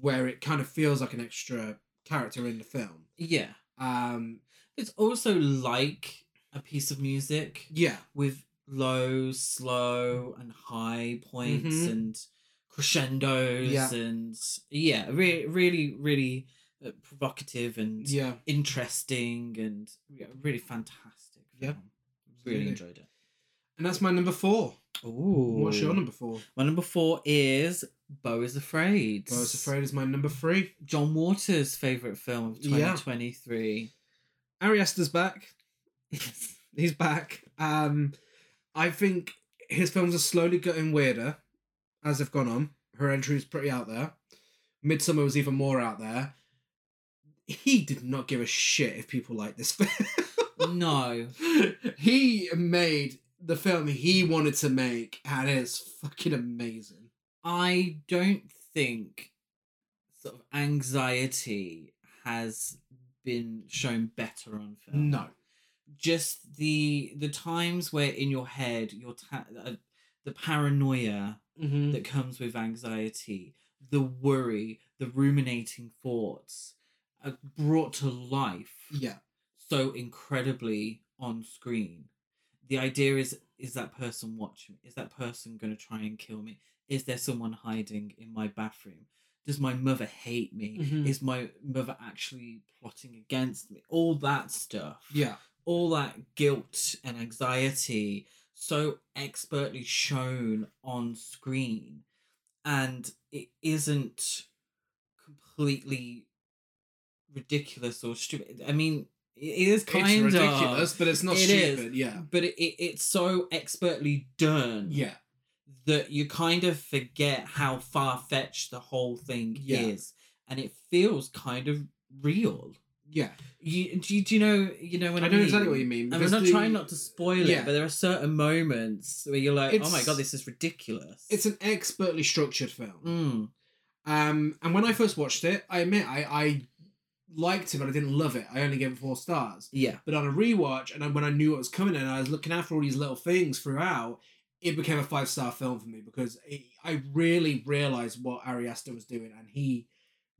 Speaker 1: where it kind of feels like an extra character in the film.
Speaker 2: Yeah.
Speaker 1: Um
Speaker 2: it's also like a piece of music
Speaker 1: yeah.
Speaker 2: with low slow and high points
Speaker 1: Mhm.
Speaker 2: and crescendos
Speaker 1: Yeah.
Speaker 2: and yeah re- really really uh, provocative and
Speaker 1: yeah
Speaker 2: interesting and yeah, really fantastic.
Speaker 1: Yeah,
Speaker 2: really enjoyed it.
Speaker 1: and that's my number four
Speaker 2: Ooh,
Speaker 1: what's your number four
Speaker 2: My number four is Beau is Afraid.
Speaker 1: i is afraid is my number three
Speaker 2: John Waters' favorite film of
Speaker 1: Yeah.
Speaker 2: 2023.
Speaker 1: ari aster's back he's back. Um, I think his films are slowly getting weirder as they've gone on. Hereditary is pretty out there. Midsommar was even more out there. He did not give a shit if people liked this *laughs* film.
Speaker 2: no,
Speaker 1: he made the film he wanted to make, and it's fucking amazing.
Speaker 2: I don't think sort of anxiety has been shown better on film.
Speaker 1: No.
Speaker 2: just the the times where in your head your ta- uh, the paranoia
Speaker 1: Mm-hmm.
Speaker 2: that comes with anxiety, the worry, the ruminating thoughts are brought to life
Speaker 1: Yeah.
Speaker 2: so incredibly on screen. The idea is is that person watching me? Is that person going to try and kill me? Is there someone hiding in my bathroom? Does my mother hate me?
Speaker 1: Mhm.
Speaker 2: Is my mother actually plotting against me? All that stuff
Speaker 1: Yeah.
Speaker 2: all that guilt and anxiety so expertly shown on screen and it isn't completely ridiculous or stupid i mean it is kind of
Speaker 1: ridiculous, but it's not
Speaker 2: It is.
Speaker 1: stupid. Yeah.
Speaker 2: but it, it, it's so expertly done
Speaker 1: Yeah.
Speaker 2: that you kind of forget how far-fetched the whole thing
Speaker 1: Yeah.
Speaker 2: is and it feels kind of real
Speaker 1: Yeah.
Speaker 2: you, do, you, do you know you know when I,
Speaker 1: I don't know
Speaker 2: mean?
Speaker 1: exactly what you mean.
Speaker 2: I'm not
Speaker 1: the-
Speaker 2: trying not to spoil
Speaker 1: Yeah.
Speaker 2: it, but there are certain moments where you're like, "Oh my god, this is ridiculous."
Speaker 1: It's an expertly structured film.
Speaker 2: Mm,
Speaker 1: Um, and when I first watched it, I admit I, I liked it, but I didn't love it. I only gave it four stars.
Speaker 2: yeah,
Speaker 1: But on a rewatch, and when I knew what was coming, and I was looking out for all these little things throughout, it became a five star film for me because it, I really realized what Ari Aster was doing, and he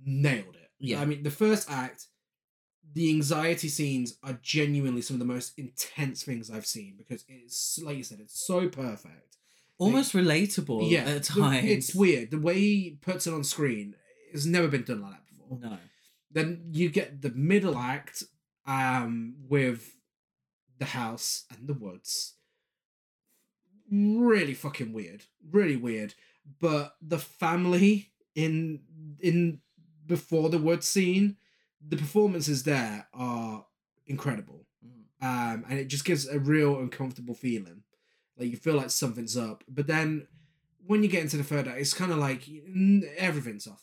Speaker 1: nailed it.
Speaker 2: Yeah.
Speaker 1: I mean, the first act, the anxiety scenes are genuinely some of the most intense things I've seen because it's like you said, it's so perfect.
Speaker 2: almost relatable.
Speaker 1: yeah,
Speaker 2: at times
Speaker 1: it's weird the way he puts it on screen. has never been done like that before.
Speaker 2: No,
Speaker 1: Then you get the middle act um with the house and the woods. Really fucking weird. Really weird. But the family in in before the woods scene, the performances there are incredible.
Speaker 2: Mm.
Speaker 1: Um, and it just gives a real uncomfortable feeling. Like you feel like something's up. But then when you get into the third act, it's kind of like everything's off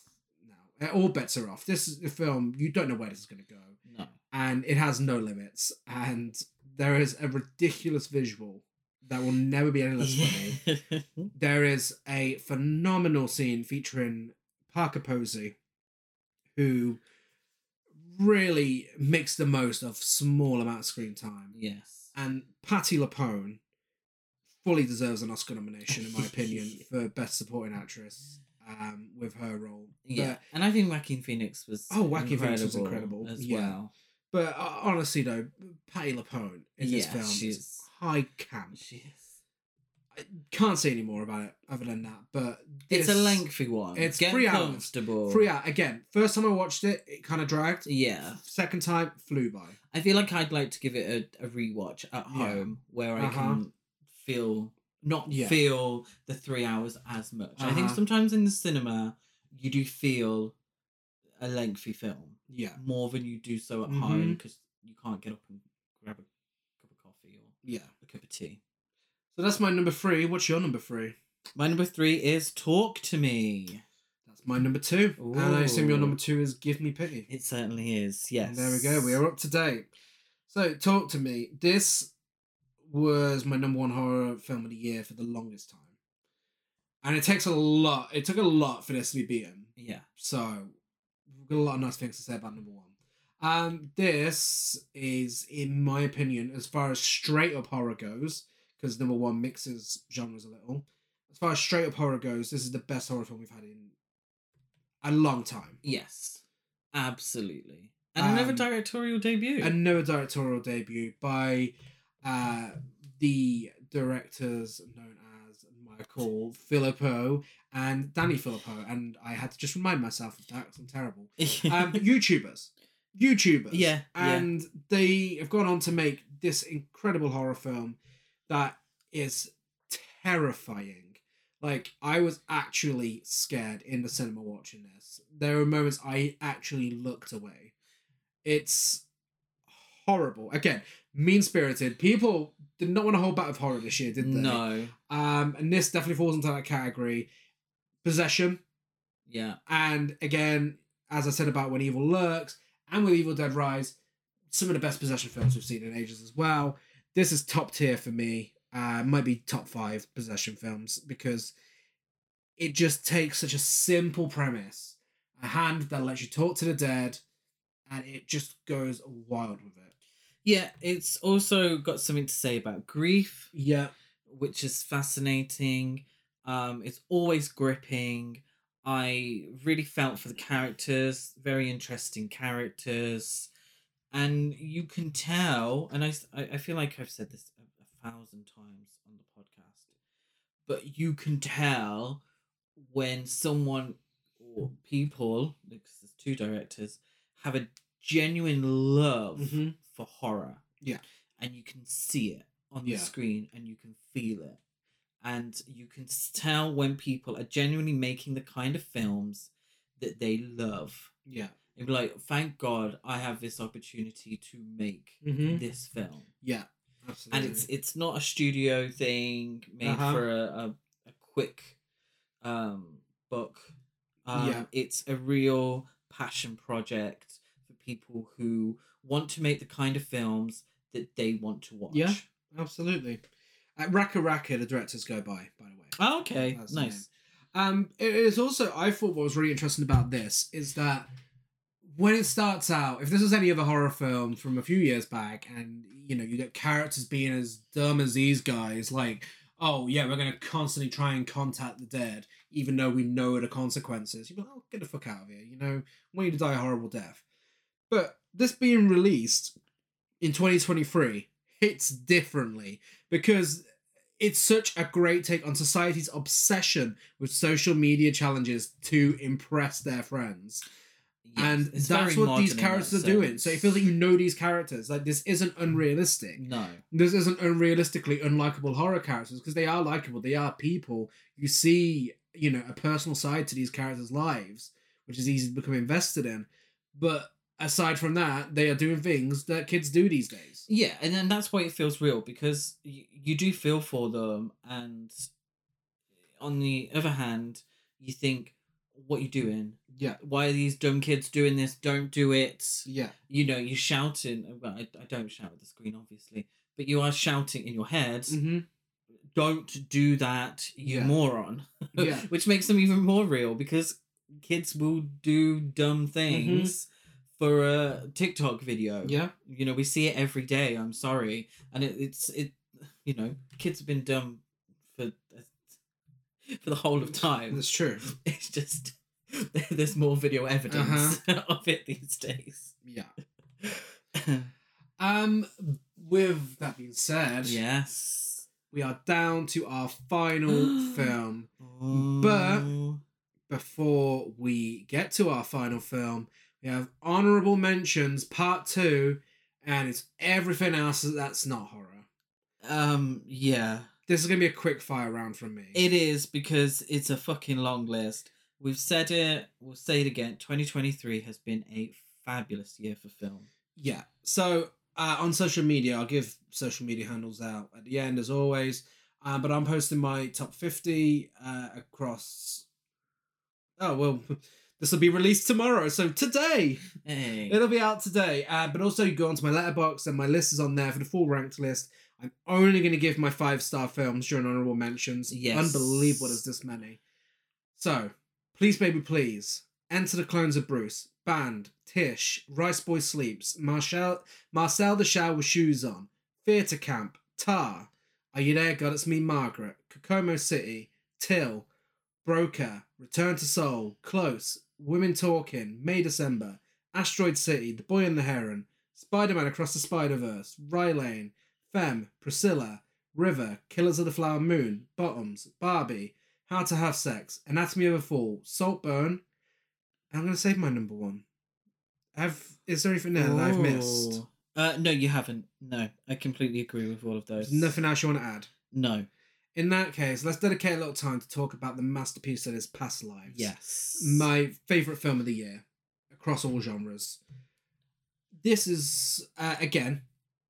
Speaker 1: now. All bets are off. This is the film, you don't know where this is going to go
Speaker 2: No.
Speaker 1: and it has no limits and there is a ridiculous visual that will never be any less funny there is a phenomenal scene featuring parker posey who really makes the most of small amount of screen time
Speaker 2: yes.
Speaker 1: and Patti LuPone fully deserves an oscar nomination in my opinion *laughs* for best supporting actress um, with her role
Speaker 2: Yeah,
Speaker 1: But-
Speaker 2: and I think Joaquin Phoenix was
Speaker 1: Oh, Joaquin Phoenix was incredible,
Speaker 2: as
Speaker 1: yeah.
Speaker 2: well.
Speaker 1: But uh, honestly, though, Patti LuPone in this
Speaker 2: Yeah,
Speaker 1: film is high camp.
Speaker 2: She is.
Speaker 1: Can't say any more about it other than that. But
Speaker 2: It's a lengthy one.
Speaker 1: it's
Speaker 2: Get
Speaker 1: three hours.
Speaker 2: comfortable.
Speaker 1: Three out again. First time I watched it, it kind of dragged.
Speaker 2: Yeah,
Speaker 1: Second time, flew by.
Speaker 2: I feel like I'd like to give it a, a rewatch at
Speaker 1: Yeah.
Speaker 2: home where I
Speaker 1: Uh-huh.
Speaker 2: can feel not
Speaker 1: Yeah.
Speaker 2: feel the three hours as much. I think
Speaker 1: Uh-huh.
Speaker 2: sometimes in the cinema you do feel a lengthy film
Speaker 1: Yeah,
Speaker 2: more than you do so at
Speaker 1: Mhm.
Speaker 2: home because you can't get up and grab a cup of coffee or
Speaker 1: yeah.
Speaker 2: a cup of tea.
Speaker 1: So that's my number three. What's your number three?
Speaker 2: My number three is Talk to Me.
Speaker 1: That's my number two. And I assume your number two is Give Me Pity.
Speaker 2: It certainly is. Yes.
Speaker 1: And there we go. We are up to date. So, talk to me. This was my number one horror film of the year for the longest time, and it takes a lot. It took a lot for this to be beaten.
Speaker 2: Yeah.
Speaker 1: So, we've got a lot of nice things to say about number one. Um, this is, in my opinion, as far as straight up horror goes, because number one mixes genres a little. As far as straight up horror goes, this is the best horror film we've had in a long time.
Speaker 2: Yes. Absolutely. And another
Speaker 1: Um,
Speaker 2: directorial debut.
Speaker 1: another directorial debut by uh, the directors known as Michael Philippou and Danny Philippou, and I had to just remind myself of that 'cause I'm terrible. *laughs* Um, YouTubers, YouTubers,
Speaker 2: Yeah, yeah.
Speaker 1: and they have gone on to make this incredible horror film that is terrifying. Like I was actually scared in the cinema watching this. There were moments I actually looked away. It's horrible. Again, mean spirited. People did not want to hold back with horror this year, did they?
Speaker 2: no.
Speaker 1: Um, and this definitely falls into that category. Possession,
Speaker 2: Yeah.
Speaker 1: and again, as I said about When Evil Lurks and with Evil Dead Rise, some of the best possession films we've seen in ages as well. This is top tier for me. Uh, might be top five possession films because it just takes such a simple premise, a hand that lets you talk to the dead, and it just goes wild with it.
Speaker 2: Yeah, it's also got something to say about grief,
Speaker 1: Yeah,
Speaker 2: which is fascinating. Um, it's always gripping. I really felt for the characters, very interesting characters. And you can tell, and I, I feel like I've said this a, a thousand times on the podcast, but you can tell when someone or people, because there's two directors, have a genuine love
Speaker 1: Mhm.
Speaker 2: for horror.
Speaker 1: Yeah.
Speaker 2: And you can see it on
Speaker 1: Yeah.
Speaker 2: the screen and you can feel it. And you can tell when people are genuinely making the kind of films that they love.
Speaker 1: yeah,
Speaker 2: And be like, thank God I have this opportunity to make
Speaker 1: Mhm.
Speaker 2: this film.
Speaker 1: yeah, absolutely.
Speaker 2: And it's it's not a studio thing made
Speaker 1: Uh-huh.
Speaker 2: for a, a, a quick um book. Um,
Speaker 1: Yeah.
Speaker 2: it's a real passion project for people who want to make the kind of films that they want to watch.
Speaker 1: Yeah. absolutely. Uh, RackaRacka, the directors go by, by the way.
Speaker 2: Oh, okay.
Speaker 1: That's
Speaker 2: nice.
Speaker 1: Um, it is also I thought what was really interesting about this is that when it starts out, if this was any other horror film from a few years back, and you know you get characters being as dumb as these guys, like oh yeah, we're gonna constantly try and contact the dead, even though we know the consequences. You're like, oh get the fuck out of here, you know, want you to die a horrible death. But this being released in 2023 hits differently because it's such a great take on society's obsession with social media challenges to impress their friends. And that's what these characters are doing. So it feels like you know these characters. Like this isn't unrealistic.
Speaker 2: no.
Speaker 1: This isn't unrealistically unlikable horror characters because they are likable. They are people. You see, you know, a personal side to these characters' lives, which is easy to become invested in. But aside from that, they are doing things that kids do these days.
Speaker 2: Yeah, and then that's why it feels real because you, you do feel for them, and on the other hand, you think, "What you doing?
Speaker 1: Yeah,
Speaker 2: Why are these dumb kids doing this? Don't do it!"
Speaker 1: yeah,
Speaker 2: You know, you're shouting. Well, I, I don't shout at the screen, obviously, but you are shouting in your head.
Speaker 1: mm-hmm.
Speaker 2: Don't do that, you
Speaker 1: Yeah.
Speaker 2: moron.
Speaker 1: Yeah. *laughs*
Speaker 2: Which makes them even more real because kids will do dumb
Speaker 1: Mm-hmm.
Speaker 2: things for a TikTok video
Speaker 1: yeah.
Speaker 2: you know we see it every day i'm sorry and it, it's it you know kids have been dumb for *laughs* for the whole of time
Speaker 1: That's true. *laughs*
Speaker 2: it's just *laughs* there's more video evidence
Speaker 1: Uh-huh.
Speaker 2: of it these days
Speaker 1: Yeah. Um. With that being said,
Speaker 2: yes
Speaker 1: we are down to our final *gasps* film. But- before we get to our final film, we have honorable mentions part two, and it's everything else that's not horror.
Speaker 2: um yeah
Speaker 1: This is gonna be a quick fire round from me.
Speaker 2: it is because it's a fucking long list we've said it we'll say it again 2023 has been a fabulous year for film
Speaker 1: yeah. So uh, on social media, I'll give social media handles out at the end as always. Um, but I'm posting my top fifty uh, across. Oh well, *laughs* this will be released tomorrow. So today.
Speaker 2: hey
Speaker 1: It'll be out today. Uh, but also, you go onto my Letterboxd and my list is on there for the full ranked list. I'm only going to give my five star films during honorable mentions.
Speaker 2: Yes.
Speaker 1: Unbelievable there's this many. So, please, baby, please. Enter the Clones of Bruce. Band. Tish. Rice Boy Sleeps. Marcel, Marcel the Shell with Shoes On. Theatre Camp. Tar. Are You There, God? It's Me, Margaret. Kokomo City. Till. Broker. Return to Seoul. Close. Women Talking. May December. Asteroid City, The Boy and the Heron, Spider Man Across the Spider Verse, Rye Lane, Femme, Priscilla, River, Killers of the Flower Moon, Bottoms, Barbie, How to Have Sex, Anatomy of a Fall, Saltburn. I'm going to save my number one. Have Is there anything there that I've missed?
Speaker 2: Uh, no, you haven't. No, I completely agree with all of those.
Speaker 1: There's nothing else you want to add?
Speaker 2: No.
Speaker 1: In that case, let's dedicate a little time to talk about the masterpiece that is Past Lives.
Speaker 2: Yes.
Speaker 1: my favorite film of the year across all genres. This is uh, again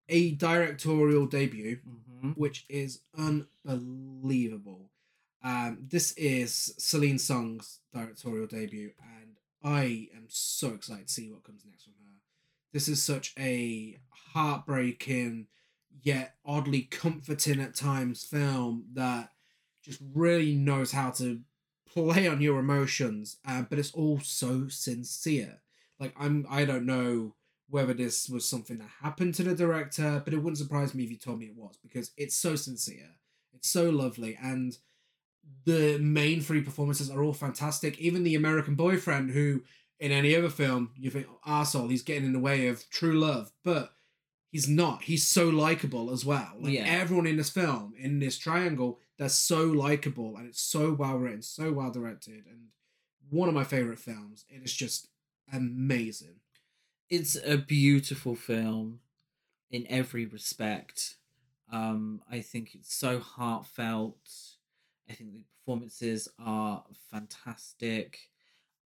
Speaker 1: a directorial debut,
Speaker 2: Mhm.
Speaker 1: which is unbelievable. Um, this is Celine Song's directorial debut, and I am so excited to see what comes next from her. This is such a heartbreaking yet oddly comforting at times film that just really knows how to play on your emotions, uh, but it's all so sincere. Like I'm, I don't know whether this was something that happened to the director, but it wouldn't surprise me if you told me it was because it's so sincere, it's so lovely, and the main three performances are all fantastic. Even the American boyfriend, who in any other film you think arsehole, he's getting in the way of true love, but he's not. He's so likable as well. Like
Speaker 2: Yeah.
Speaker 1: everyone in this film, in this triangle, they're so likable and it's so well written, so well directed, and one of my favorite films. It is just amazing.
Speaker 2: It's a beautiful film in every respect. Um, I think it's so heartfelt. I think the performances are fantastic.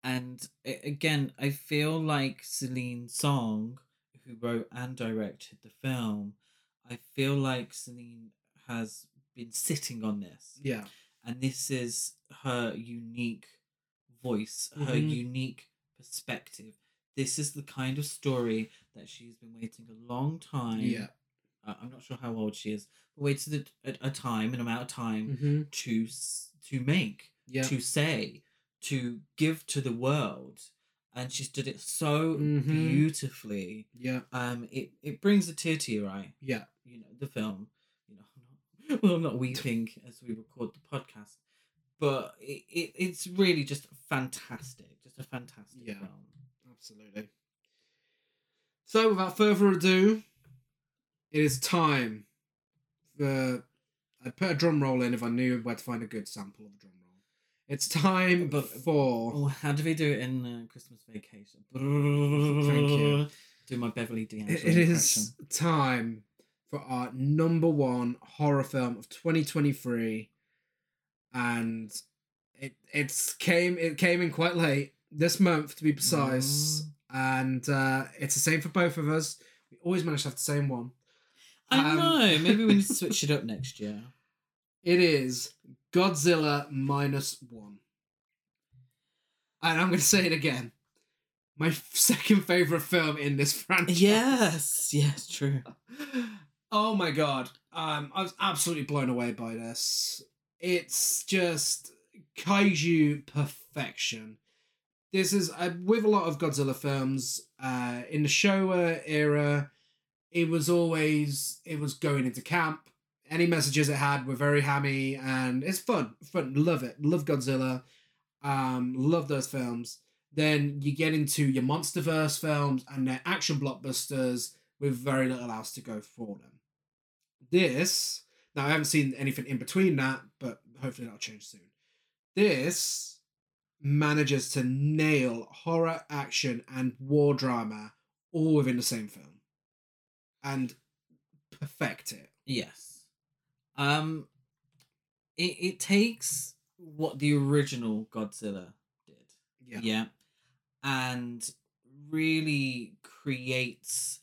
Speaker 2: And again, I feel like Celine Song, who wrote and directed the film, I feel like Celine has been sitting on this.
Speaker 1: Yeah.
Speaker 2: and this is her unique voice, her
Speaker 1: Mhm.
Speaker 2: unique perspective. This is the kind of story that she's been waiting a long time.
Speaker 1: Yeah.
Speaker 2: uh, I'm not sure how old she is, but waited a, a time, an amount of time
Speaker 1: Mm-hmm.
Speaker 2: to to make,
Speaker 1: Yeah.
Speaker 2: to say, to give to the world, and she's did it so
Speaker 1: Mhm.
Speaker 2: beautifully.
Speaker 1: Yeah.
Speaker 2: Um, it it brings a tear to your eye
Speaker 1: Yeah.
Speaker 2: you know the film you know I'm not, *laughs* well i'm not weeping as we record the podcast but it, it it's really just fantastic just a fantastic
Speaker 1: Yeah.
Speaker 2: film
Speaker 1: Absolutely. So, without further ado, it is time for. I'd put a drum roll in if I knew where to find a good sample of a drum roll. It's time
Speaker 2: But-
Speaker 1: for.
Speaker 2: Oh, how do we do it in uh, Christmas Vacation? *laughs*
Speaker 1: Thank you.
Speaker 2: Do my Beverly D'Angelo
Speaker 1: It it is time for our number one horror film of 2023, and it it's came it came in quite late this month to be precise, and uh, it's the same for both of us. We always manage to have the same one.
Speaker 2: I
Speaker 1: Um,
Speaker 2: know. *laughs* Maybe we need to switch it up next year.
Speaker 1: It is Godzilla minus one, and I'm going to say it again. My second favorite film in this *laughs* franchise.
Speaker 2: Yes. Yes. True. *laughs*
Speaker 1: oh my god um i was absolutely blown away by this it's just kaiju perfection this is uh, with a lot of godzilla films uh in the showa era it was always it was going into camp any messages it had were very hammy and it's fun fun love it love godzilla um love those films then you get into your monsterverse films and their action blockbusters with very little else to go for them. This, now I haven't seen anything in between that, but hopefully that'll change soon. This manages to nail horror, action, and war drama all within the same film and perfect it.
Speaker 2: Yes. Um. It it takes what the original Godzilla did.
Speaker 1: Yeah.
Speaker 2: Yeah. And really creates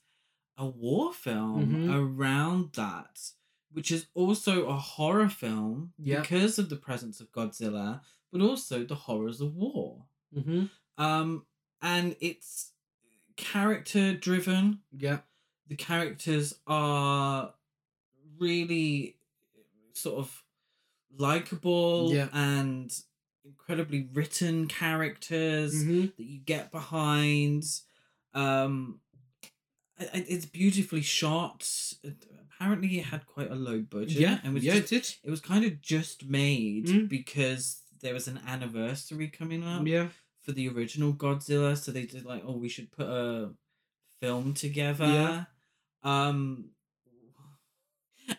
Speaker 2: a war film
Speaker 1: Mhm.
Speaker 2: around that, which is also a horror film
Speaker 1: Yeah.
Speaker 2: because of the presence of Godzilla, but also the horrors of war.
Speaker 1: Mm-hmm.
Speaker 2: Um, and it's character driven.
Speaker 1: Yeah.
Speaker 2: The characters are really sort of likable
Speaker 1: Yeah.
Speaker 2: and incredibly written characters
Speaker 1: Mm-hmm.
Speaker 2: that you get behind. Um, it's beautifully shot. Apparently, it had quite a low budget.
Speaker 1: Yeah.
Speaker 2: and was
Speaker 1: yeah,
Speaker 2: just,
Speaker 1: it did.
Speaker 2: it was kind of just made
Speaker 1: Mm.
Speaker 2: because there was an anniversary coming up
Speaker 1: Yeah.
Speaker 2: for the original Godzilla, so they did like, oh, we should put a film together.
Speaker 1: Yeah.
Speaker 2: Um,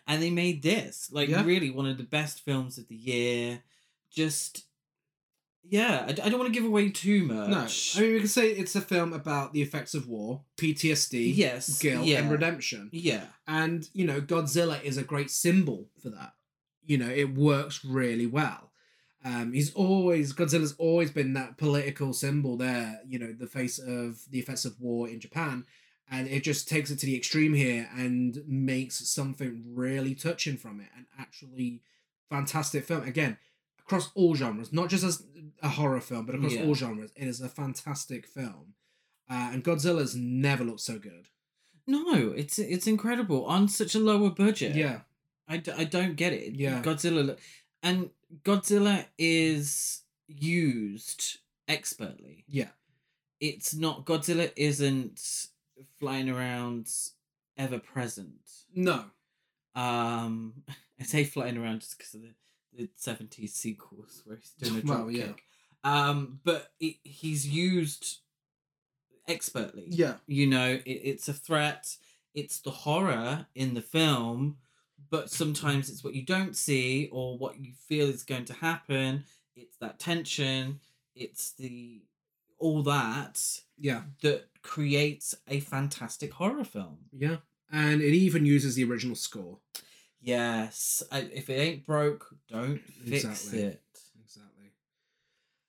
Speaker 2: and they made this like
Speaker 1: Yeah.
Speaker 2: really one of the best films of the year. Just yeah, I, I don't want to give away too much.
Speaker 1: No, I mean we can say it's a film about the effects of war, PTSD,
Speaker 2: yes,
Speaker 1: guilt,
Speaker 2: yeah,
Speaker 1: and redemption.
Speaker 2: yeah,
Speaker 1: And, you know, Godzilla is a great symbol for that. You know, it works really well. Um, he's always, Godzilla's always been that political symbol there, you know, the face of the effects of war in Japan. And it just takes it to the extreme here and makes something really touching from it. An actually fantastic film. Again, across all genres, not just as a horror film, but across
Speaker 2: Yeah.
Speaker 1: all genres. It is a fantastic film. Uh, and Godzilla's never looked so good.
Speaker 2: no, it's it's incredible on such a lower budget.
Speaker 1: Yeah.
Speaker 2: I, d- I don't get it.
Speaker 1: Yeah.
Speaker 2: Godzilla, and Godzilla is used expertly.
Speaker 1: Yeah.
Speaker 2: It's not Godzilla isn't flying around ever present.
Speaker 1: No.
Speaker 2: Um, *laughs* I say flying around just because of the the seventies sequels where he's doing a *laughs*
Speaker 1: Well,
Speaker 2: drop
Speaker 1: yeah.
Speaker 2: kick. Um, but it, he's used expertly.
Speaker 1: Yeah.
Speaker 2: You know, it, it's a threat. It's the horror in the film, but sometimes it's what you don't see or what you feel is going to happen. It's that tension. It's the all that
Speaker 1: Yeah.
Speaker 2: that creates a fantastic horror film.
Speaker 1: Yeah. And it even uses the original score.
Speaker 2: Yes, if it ain't broke, don't fix
Speaker 1: Exactly.
Speaker 2: it.
Speaker 1: Exactly.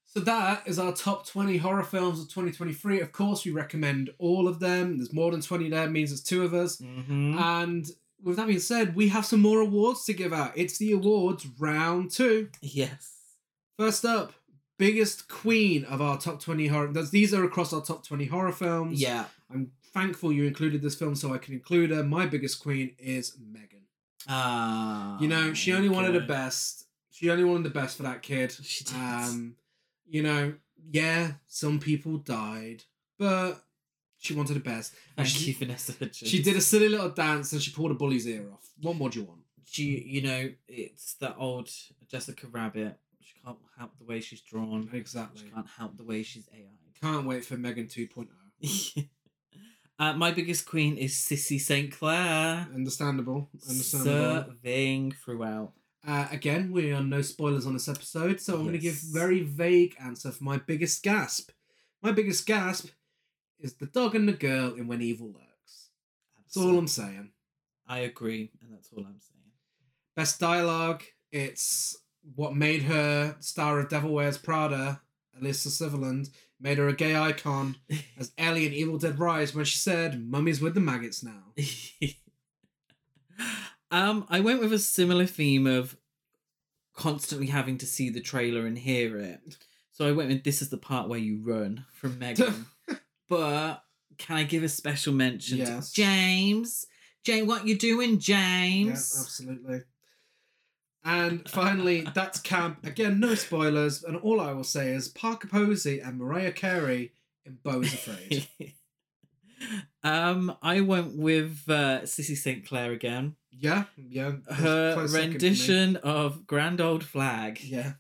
Speaker 1: So that is our top 20 horror films of 2023. Of course, we recommend all of them. There's more than 20 there, means there's two of us.
Speaker 2: Mm-hmm.
Speaker 1: And with that being said, we have some more awards to give out. It's the awards round two.
Speaker 2: yes.
Speaker 1: First up, biggest queen of our top 20 horror. These are across our top 20 horror films.
Speaker 2: Yeah.
Speaker 1: I'm thankful you included this film so I can include her. My biggest queen is Megan.
Speaker 2: Ah.
Speaker 1: You know, she only wanted the best. She only wanted the best for that kid.
Speaker 2: She did.
Speaker 1: Um, you know, yeah, some people died, but she wanted the best. And
Speaker 2: Thank
Speaker 1: she,
Speaker 2: you, Vanessa Hudgens.
Speaker 1: she did a silly little dance and she pulled a bully's ear off. What more do you want?
Speaker 2: She, you know, it's that old Jessica Rabbit. She can't help the way she's drawn.
Speaker 1: Exactly.
Speaker 2: She can't help the way she's AI.
Speaker 1: Can't wait for Megan oh. 2.0. *laughs*
Speaker 2: uh, my biggest queen is Sissy St. Clair.
Speaker 1: Understandable. Understandable.
Speaker 2: Serving throughout.
Speaker 1: Uh, again, we are no spoilers on this episode, so I'm going to give very vague answer for my biggest gasp. My biggest gasp is the dog and the girl in When Evil Lurks. That's all I'm saying.
Speaker 2: I agree, and that's all I'm saying.
Speaker 1: Best dialogue, it's what made her star of Devil Wears Prada, Alyssa Sutherland, made her a gay icon *laughs* as Ellie in Evil Dead Rise when she said, Mummy's with the maggots now. *laughs*
Speaker 2: um, I went with a similar theme of constantly having to see the trailer and hear it. So I went with this is the part where you run from *laughs* Megan. But can I give a special mention
Speaker 1: Yes.
Speaker 2: to James? James, what you doing,
Speaker 1: Yeah,
Speaker 2: James?
Speaker 1: absolutely. And finally, *laughs* that's camp. Again, no spoilers. And all I will say is Parker Posey and Mariah Carey in Beau is Afraid. *laughs*
Speaker 2: um, I went with uh, Sissy St. Clair again.
Speaker 1: yeah, yeah.
Speaker 2: Her
Speaker 1: close second for me.
Speaker 2: rendition of Grand Old Flag,
Speaker 1: Yeah.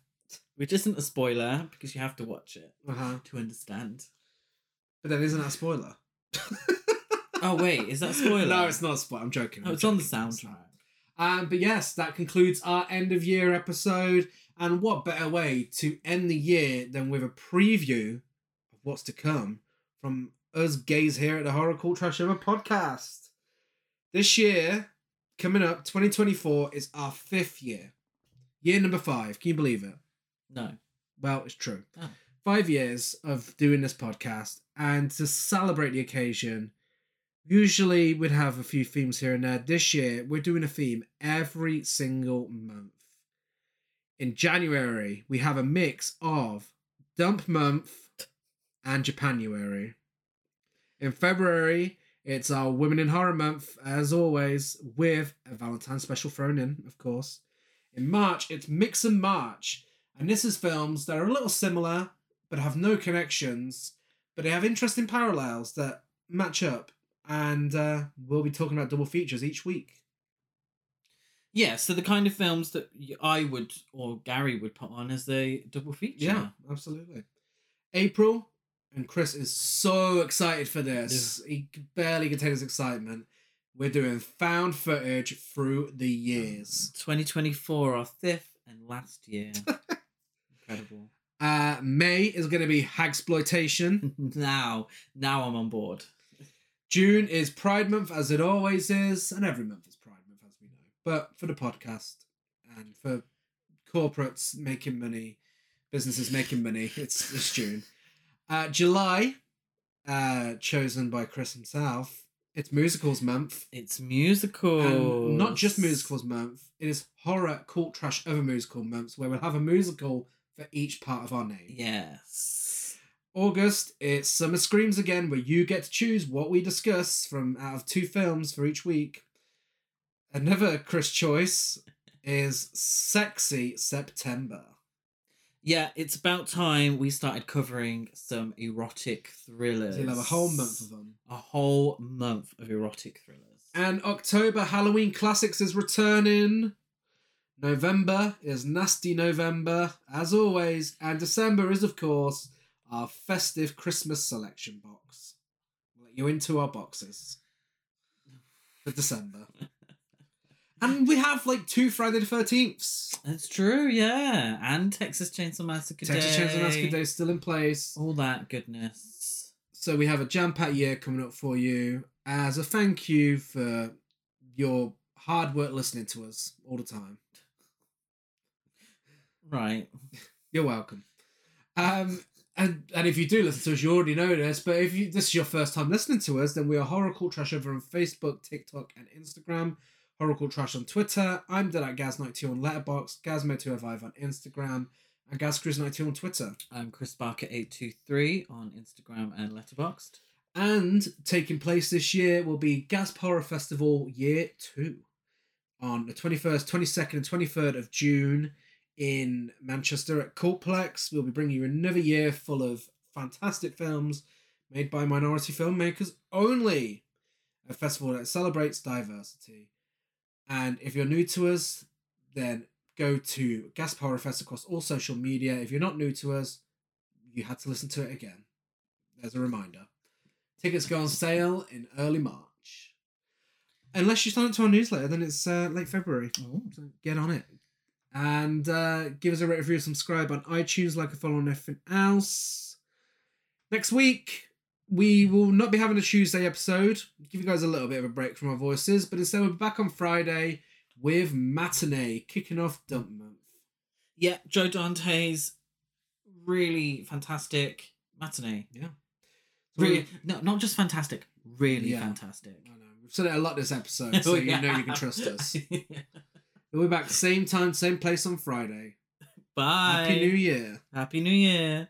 Speaker 2: which isn't a spoiler because you have to watch it
Speaker 1: Uh-huh.
Speaker 2: to understand.
Speaker 1: But then isn't that a spoiler? *laughs*
Speaker 2: Oh wait, is that a spoiler?
Speaker 1: no, it's not a spoiler. I'm joking.
Speaker 2: Oh,
Speaker 1: I'm
Speaker 2: it's on the
Speaker 1: joking.
Speaker 2: soundtrack.
Speaker 1: Um, but yes, that concludes our end of year episode. And what better way to end the year than with a preview of what's to come from us gays here at the Horror Cult Trash Other podcast. This year, coming up, 2024, is our fifth year. Year number five. Can you believe it?
Speaker 2: No.
Speaker 1: Well, it's true.
Speaker 2: Oh.
Speaker 1: Five years of doing this podcast, and to celebrate the occasion, usually we'd have a few themes here and there. This year, we're doing a theme every single month. In January, we have a mix of Dump Month and Japanuary. In February, it's our Women in Horror Month, as always, with a Valentine's special thrown in, of course. In March, it's Mix and March, and this is films that are a little similar but have no connections, but they have interesting parallels that match up. And uh, we'll be talking about double features each week.
Speaker 2: Yeah, so the kind of films that I would or Gary would put on as a double feature.
Speaker 1: Yeah, absolutely. April, and Chris is so excited for this. He can barely contain his excitement. We're doing found footage through the years.
Speaker 2: 2024, our fifth and last year. *laughs* Incredible.
Speaker 1: Uh, May is going to be Hagsploitation. *laughs*
Speaker 2: now, now I'm on board.
Speaker 1: June is Pride Month, as it always is, and every month is Pride Month, as we know. But for the podcast and for corporates making money, businesses making money, it's, it's June. Uh, July, uh, chosen by Chris himself, it's Musicals Month.
Speaker 2: It's musical.
Speaker 1: And not just Musicals Month, it is Horror, Cult, Trash, Other Musical Months, where we'll have a musical for each part of our name.
Speaker 2: Yes.
Speaker 1: August, it's Summer Screams again, where you get to choose what we discuss from out of two films for each week. Another Chris choice is Sexy September.
Speaker 2: Yeah, it's about time we started covering some erotic thrillers.
Speaker 1: So you'll have a whole month of them.
Speaker 2: A whole month of erotic thrillers.
Speaker 1: And October Halloween Classics is returning. November is Nasty November, as always. And December is, of course, our festive Christmas selection box. We'll let you into our boxes for December. *laughs* and we have like two Friday the 13th.
Speaker 2: That's true, yeah. And Texas Chainsaw Massacre Day.
Speaker 1: Texas
Speaker 2: Day.
Speaker 1: Chainsaw Massacre Day is still in place.
Speaker 2: All that goodness.
Speaker 1: So we have a jam packed year coming up for you as a thank you for your hard work listening to us all the time.
Speaker 2: Right. *laughs*
Speaker 1: You're welcome. Um, and and if you do listen to us, you already know this. But if you this is your first time listening to us, then we are Horror Trash over on Facebook, TikTok, and Instagram. Horror Trash on Twitter. I'm dead at Gaz92 on Letterboxd, Gazmo205 on Instagram, and GazCruise92 on Twitter.
Speaker 2: I'm Chris Barker823 on Instagram and Letterboxd.
Speaker 1: And taking place this year will be Gasp Horror Festival Year 2 on the 21st, 22nd, and 23rd of June in Manchester at Cultplex. We'll be bringing you another year full of fantastic films made by minority filmmakers only. A festival that celebrates diversity. And if you're new to us, then go to Gasp Horror Fest across all social media. If you're not new to us, you had to listen to it again. There's a reminder. Tickets go on sale in early March. Unless you sign up to our newsletter, then it's uh, late February. So get on it. And uh, give us a rate review, subscribe on iTunes, like a follow on everything else. Next week, we will not be having a Tuesday episode. Give you guys a little bit of a break from our voices, but instead we'll be back on Friday with Matinee, kicking off Dump Month.
Speaker 2: Yeah, Joe Dante's really fantastic matinee.
Speaker 1: Yeah.
Speaker 2: Really, no, not just fantastic, really
Speaker 1: Yeah.
Speaker 2: fantastic.
Speaker 1: I know. We've said it a lot this episode, *laughs* so you know you can trust us. *laughs* We'll be back same time, same place on Friday.
Speaker 2: Bye.
Speaker 1: Happy New Year.
Speaker 2: Happy New Year.